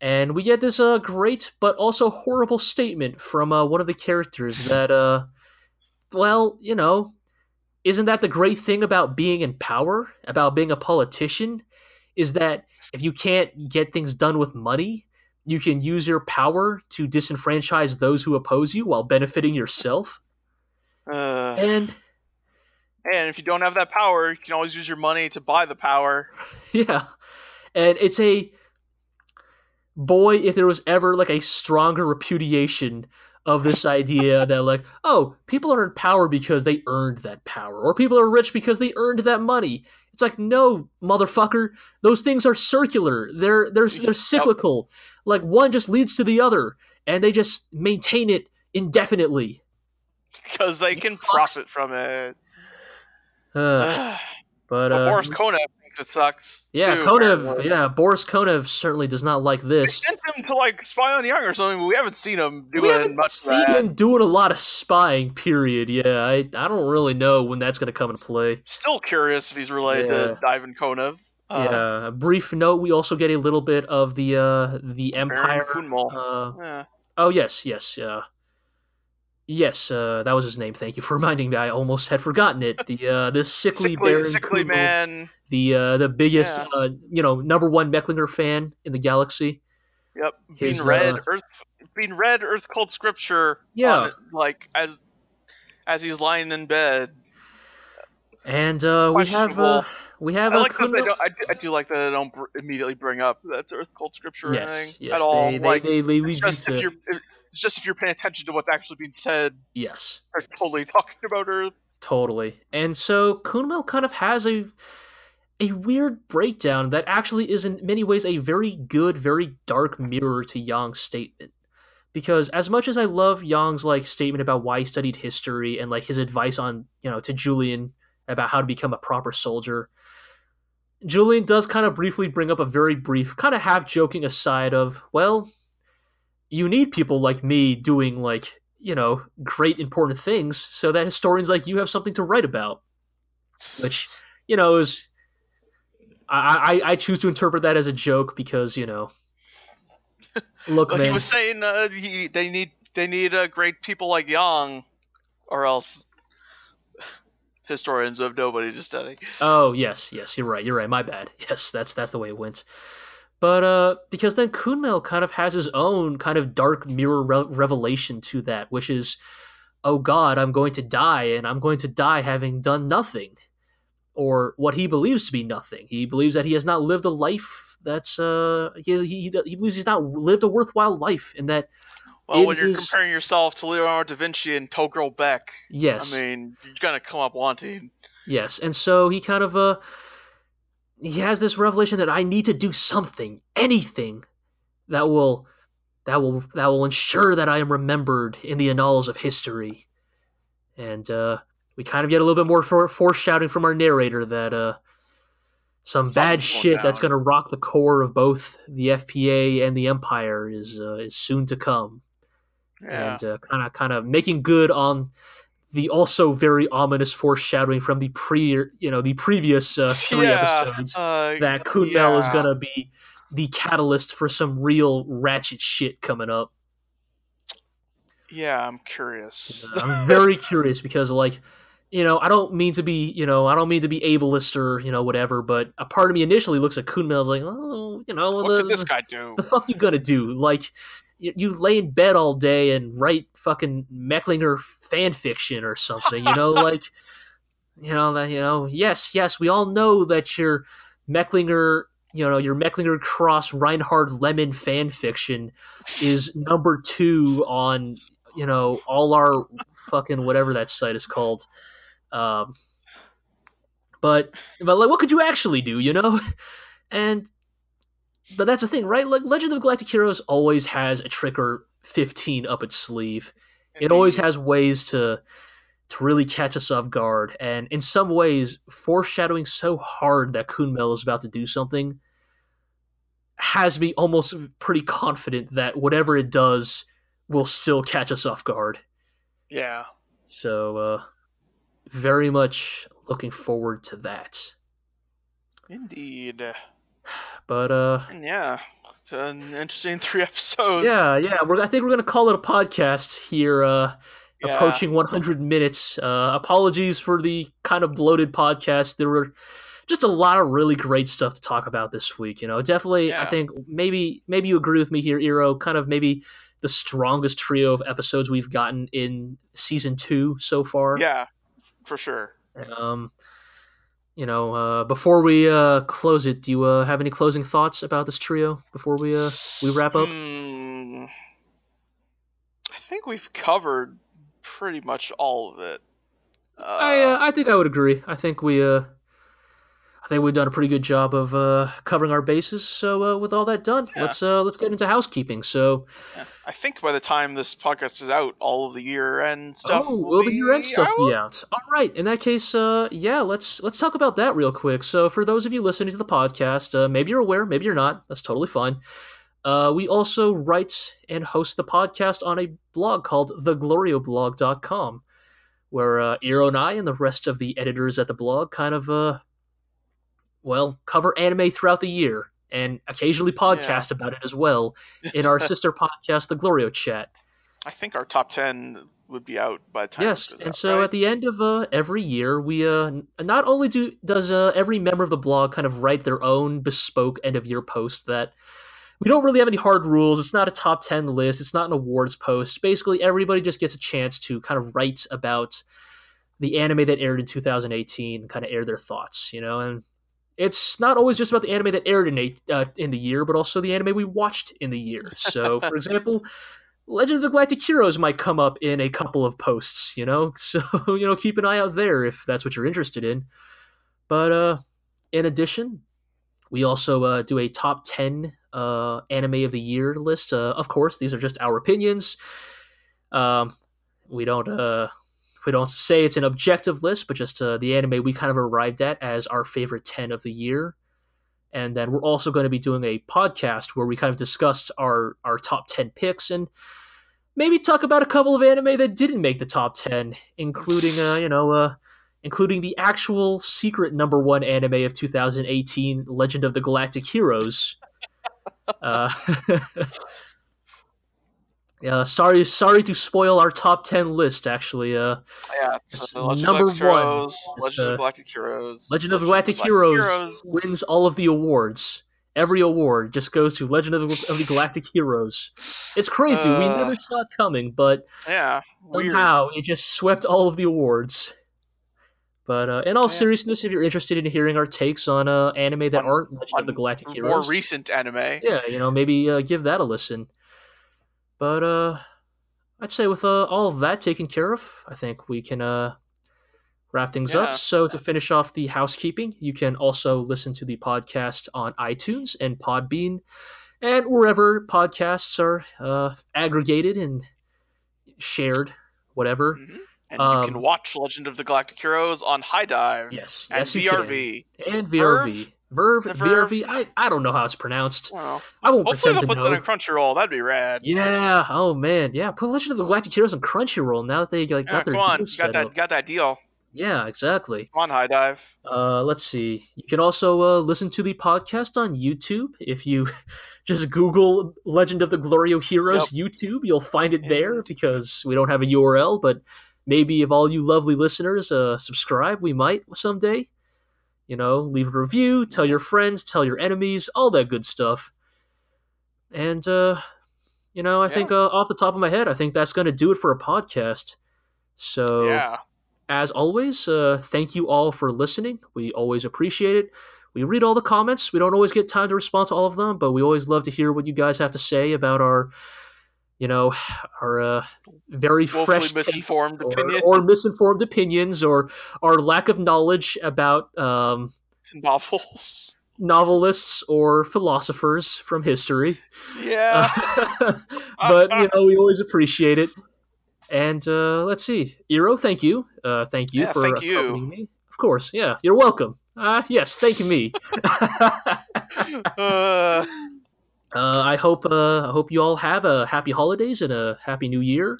And we get this uh, great but also horrible statement from uh, one of the characters that, uh, well, you know, isn't that the great thing about being in power, about being a politician? Is that if you can't get things done with money, you can use your power to disenfranchise those who oppose you while benefiting yourself? Uh, And and if you don't have that power, you can always use your money to buy the power. Yeah. And it's a boy, if there was ever like a stronger repudiation of this idea that like, oh, people are in power because they earned that power, or people are rich because they earned that money. It's like, no, motherfucker, those things are circular. They're they're they're cyclical. Like one just leads to the other, and they just maintain it indefinitely. because they You can fucks. profit from it. Uh, but but uh, Boris Konev thinks it sucks. yeah, too, Konev, yeah, Boris Konev certainly does not like They this. sent him to like spy on Yang or something, but we haven't seen him we doing haven't much. seen that. him doing a lot of spying. Period. Yeah, I, I don't really know when that's going to come into play. Still curious if he's related to Ivan Konev. Uh, yeah. A brief note: we also get a little bit of the uh, the Empire. Uh, Yeah. oh yes, yes, uh, yes. Uh, that was his name. Thank you for reminding me. I almost had forgotten it. The uh, this sickly, sickly, Baron sickly man. the uh, the biggest, Yeah. uh, you know, number one Mecklinger fan in the galaxy. Yep, being His, read uh, Earth, being read Earth called scripture. Yeah. on it, like as as he's lying in bed. And uh, we have uh. We have I like that Kunal- don't. I do, I do like that they don't br- immediately bring up that's Earth cult scripture or anything yes, at all. they, like they, they it's just to if you're it's just if you're paying attention to what's actually being said, yes. they're totally talking about Earth. Totally. And so Kunmel kind of has a a weird breakdown that actually is in many ways a very good, very dark mirror to Yang's statement. Because as much as I love Yang's like statement about why he studied history and like his advice on, you know, to Julian about how to become a proper soldier, Julian does kind of briefly bring up a very brief, kind of half joking aside of, well, you need people like me doing like, you know, great important things so that historians like you have something to write about. Which, you know, is I, I I choose to interpret that as a joke because, you know, look, But man. he was saying uh, he, they need they need uh, great people like Yang, or else historians have nobody to study. Oh yes, yes, you're right. You're right. My bad. Yes, that's that's the way it went. But uh, because then Kunmel kind of has his own kind of dark mirror re- revelation to that, which is, oh God, I'm going to die, and I'm going to die having done nothing, or what he believes to be nothing. He believes that he has not lived a life that's uh, he he, he believes he's not lived a worthwhile life, and that Well, It when you're is- comparing yourself to Leonardo da Vinci and Togirl Beck, yes, I mean, you're gonna come up wanting. Yes, and so he kind of uh he has this revelation that I need to do something, anything that will that will that will ensure that I am remembered in the annals of history. And uh we kind of get a little bit more for, foreshadowing from our narrator that uh some bad Something's going shit that's going to rock the core of both the FPA and the Empire is uh, is soon to come Yeah. and uh, kind of kind of making good on the also very ominous foreshadowing from the pre you know the previous uh, three yeah. episodes uh, that Kunmel is gonna be the catalyst for some real ratchet shit coming up. Yeah, I'm curious. I'm very curious because like you know, I don't mean to be, you know, I don't mean to be ableist or you know whatever, but a part of me initially looks at Kunmel as like, oh, you know, What the, this guy do? the fuck you gonna do? Like, you, you lay in bed all day and write fucking Mecklinger fan fiction or something, you know, like, you know that you know, yes, yes, we all know that your Mecklinger, you know, your Mecklinger Cross Reinhard Lemon fan fiction is number two on, you know, all our fucking whatever that site is called. Um, but but like, what could you actually do? You know, and but that's the thing, right? Like Legend of Galactic Heroes always has a trick or fifteen up its sleeve. It always has ways to to really catch us off guard, and in some ways, foreshadowing so hard that Kunmel is about to do something has me almost pretty confident that whatever it does will still catch us off guard. Yeah. So, uh, very much looking forward to that. Indeed. But uh, yeah, it's an interesting three episodes. yeah, yeah, we're, I think we're gonna call it a podcast here. Uh, Yeah. approaching 100 minutes. Uh, apologies for the kind of bloated podcast. There were just a lot of really great stuff to talk about this week. You know, definitely. I think maybe maybe you agree with me here, Iro. Kind of maybe the strongest trio of episodes we've gotten in season two so far. Yeah, for sure. Um, you know, uh, before we uh, close it, do you uh, have any closing thoughts about this trio before we uh, we wrap up? Hmm. I think we've covered pretty much all of it. Uh, I uh, I think I would agree. I think we uh I think we've done a pretty good job of uh covering our bases. So uh, with all that done, Yeah. let's uh let's get into housekeeping. So I think by the time this podcast is out, all of the year end stuff. oh, will will the year end stuff out? be out? All right. In that case, uh yeah, let's let's talk about that real quick. So for those of you listening to the podcast, uh, maybe you're aware, maybe you're not. That's totally fine. Uh, we also write and host the podcast on a blog called theglorioblog.com, where uh, Iro and I and the rest of the editors at the blog kind of, uh, well, cover anime throughout the year and occasionally podcast about it as well in our sister podcast, the Glorio Chat. I think our top ten would be out by the time. Yes, and out, so right? at the end of uh, every year, we uh, not only do does uh, every member of the blog kind of write their own bespoke end of year post that we don't really have any hard rules. It's not a top ten list. It's not an awards post. Basically, everybody just gets a chance to kind of write about the anime that aired in 2018 kind of air their thoughts. You know, and it's not always just about the anime that aired in eight, uh, in the year, but also the anime we watched in the year. So, for example. Legend of the Galactic Heroes might come up in a couple of posts, you know? So, you know, keep an eye out there if that's what you're interested in. But uh in addition, we also uh, do a top 10 uh anime of the year list. Uh, of course, these are just our opinions. Um we don't uh we don't say it's an objective list, but just uh, the anime we kind of arrived at as our favorite 10 of the year. And then we're also going to be doing a podcast where we kind of discussed our our top 10 picks and maybe talk about a couple of anime that didn't make the top 10 including uh you know uh including the actual secret number 1 anime of 2018 Legend of the Galactic Heroes uh Yeah, sorry, sorry to spoil our top ten list. Actually, uh, yeah, so number one Heroes, Legend of Galactic Heroes, Legend of the Galactic Heroes. wins all of the awards. Every award just goes to Legend of the, of the Galactic Heroes. It's crazy. we Uh, never saw it coming, but Yeah, weird. somehow it just swept all of the awards. But uh, in all Yeah. seriousness, if you're interested in hearing our takes on uh, anime that On- aren't Legend of the Galactic more recent anime. yeah, you know, maybe uh, give that a listen. But uh, I'd say with uh, all of that taken care of, I think we can uh, wrap things Yeah. up. So to finish off the housekeeping, you can also listen to the podcast on iTunes and Podbean, and wherever podcasts are uh, aggregated and shared, whatever. Mhm. And you Um, can watch Legend of the Galactic Heroes on HIDIVE Yes, and yes, you. VRV. and VRV. Verve, The VRV. Verve? I, I don't know how it's pronounced. Well, I won't hopefully pretend they'll to put know. that on Crunchyroll. That'd be rad. Yeah. Oh man. Yeah. Put Legend of the Galactic Heroes on Crunchyroll now that they like, Yeah, got their come on, deal you got that, up. got that deal. Yeah. Exactly. Come on, HIDIVE. Uh, let's see. You can also uh, listen to the podcast on YouTube if you just Google Legend of the Glorio Heroes YouTube. You'll find it there because we don't have a URL, but maybe if all you lovely listeners uh, subscribe, we might someday. You know, leave a review, tell your friends, tell your enemies, all that good stuff. And uh, you know, I Yeah. think uh, off the top of my head, I think that's going to do it for a podcast. So Yeah. as always, uh, thank you all for listening. We always appreciate it. We read all the comments. We don't always get time to respond to all of them, but we always love to hear what you guys have to say about our, you know, our uh, very fresh misinformed or, opinions. or misinformed opinions, or our lack of knowledge about um, Novels. novelists or philosophers from history. Yeah. but you know, we always appreciate it. And uh, let's see, Iro, thank you, uh, thank you Yeah, for thank you. me. Of course, yeah, you're welcome. Uh, yes, thank you, me. uh, I hope uh, I hope you all have a happy holidays and a happy new year.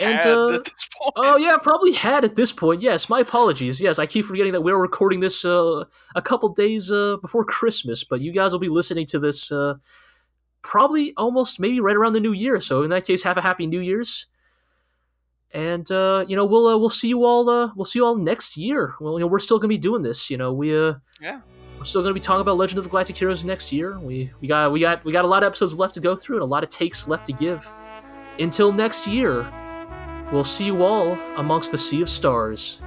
And had uh, at this point. oh yeah, probably had at this point. Yes, my apologies. Yes, I keep forgetting that we're recording this uh, a couple days uh, before Christmas, but you guys will be listening to this uh, probably almost maybe right around the New Year. So in that case, have a happy New Year's. And uh, you know we'll uh, we'll see you all uh, we'll see you all next year. Well, you know we're still gonna be doing this. You know we uh, Yeah. Still gonna be talking about Legend of the Galactic Heroes next year. We we got we got we got a lot of episodes left to go through and a lot of takes left to give. Until next year, we'll see you all amongst the sea of stars.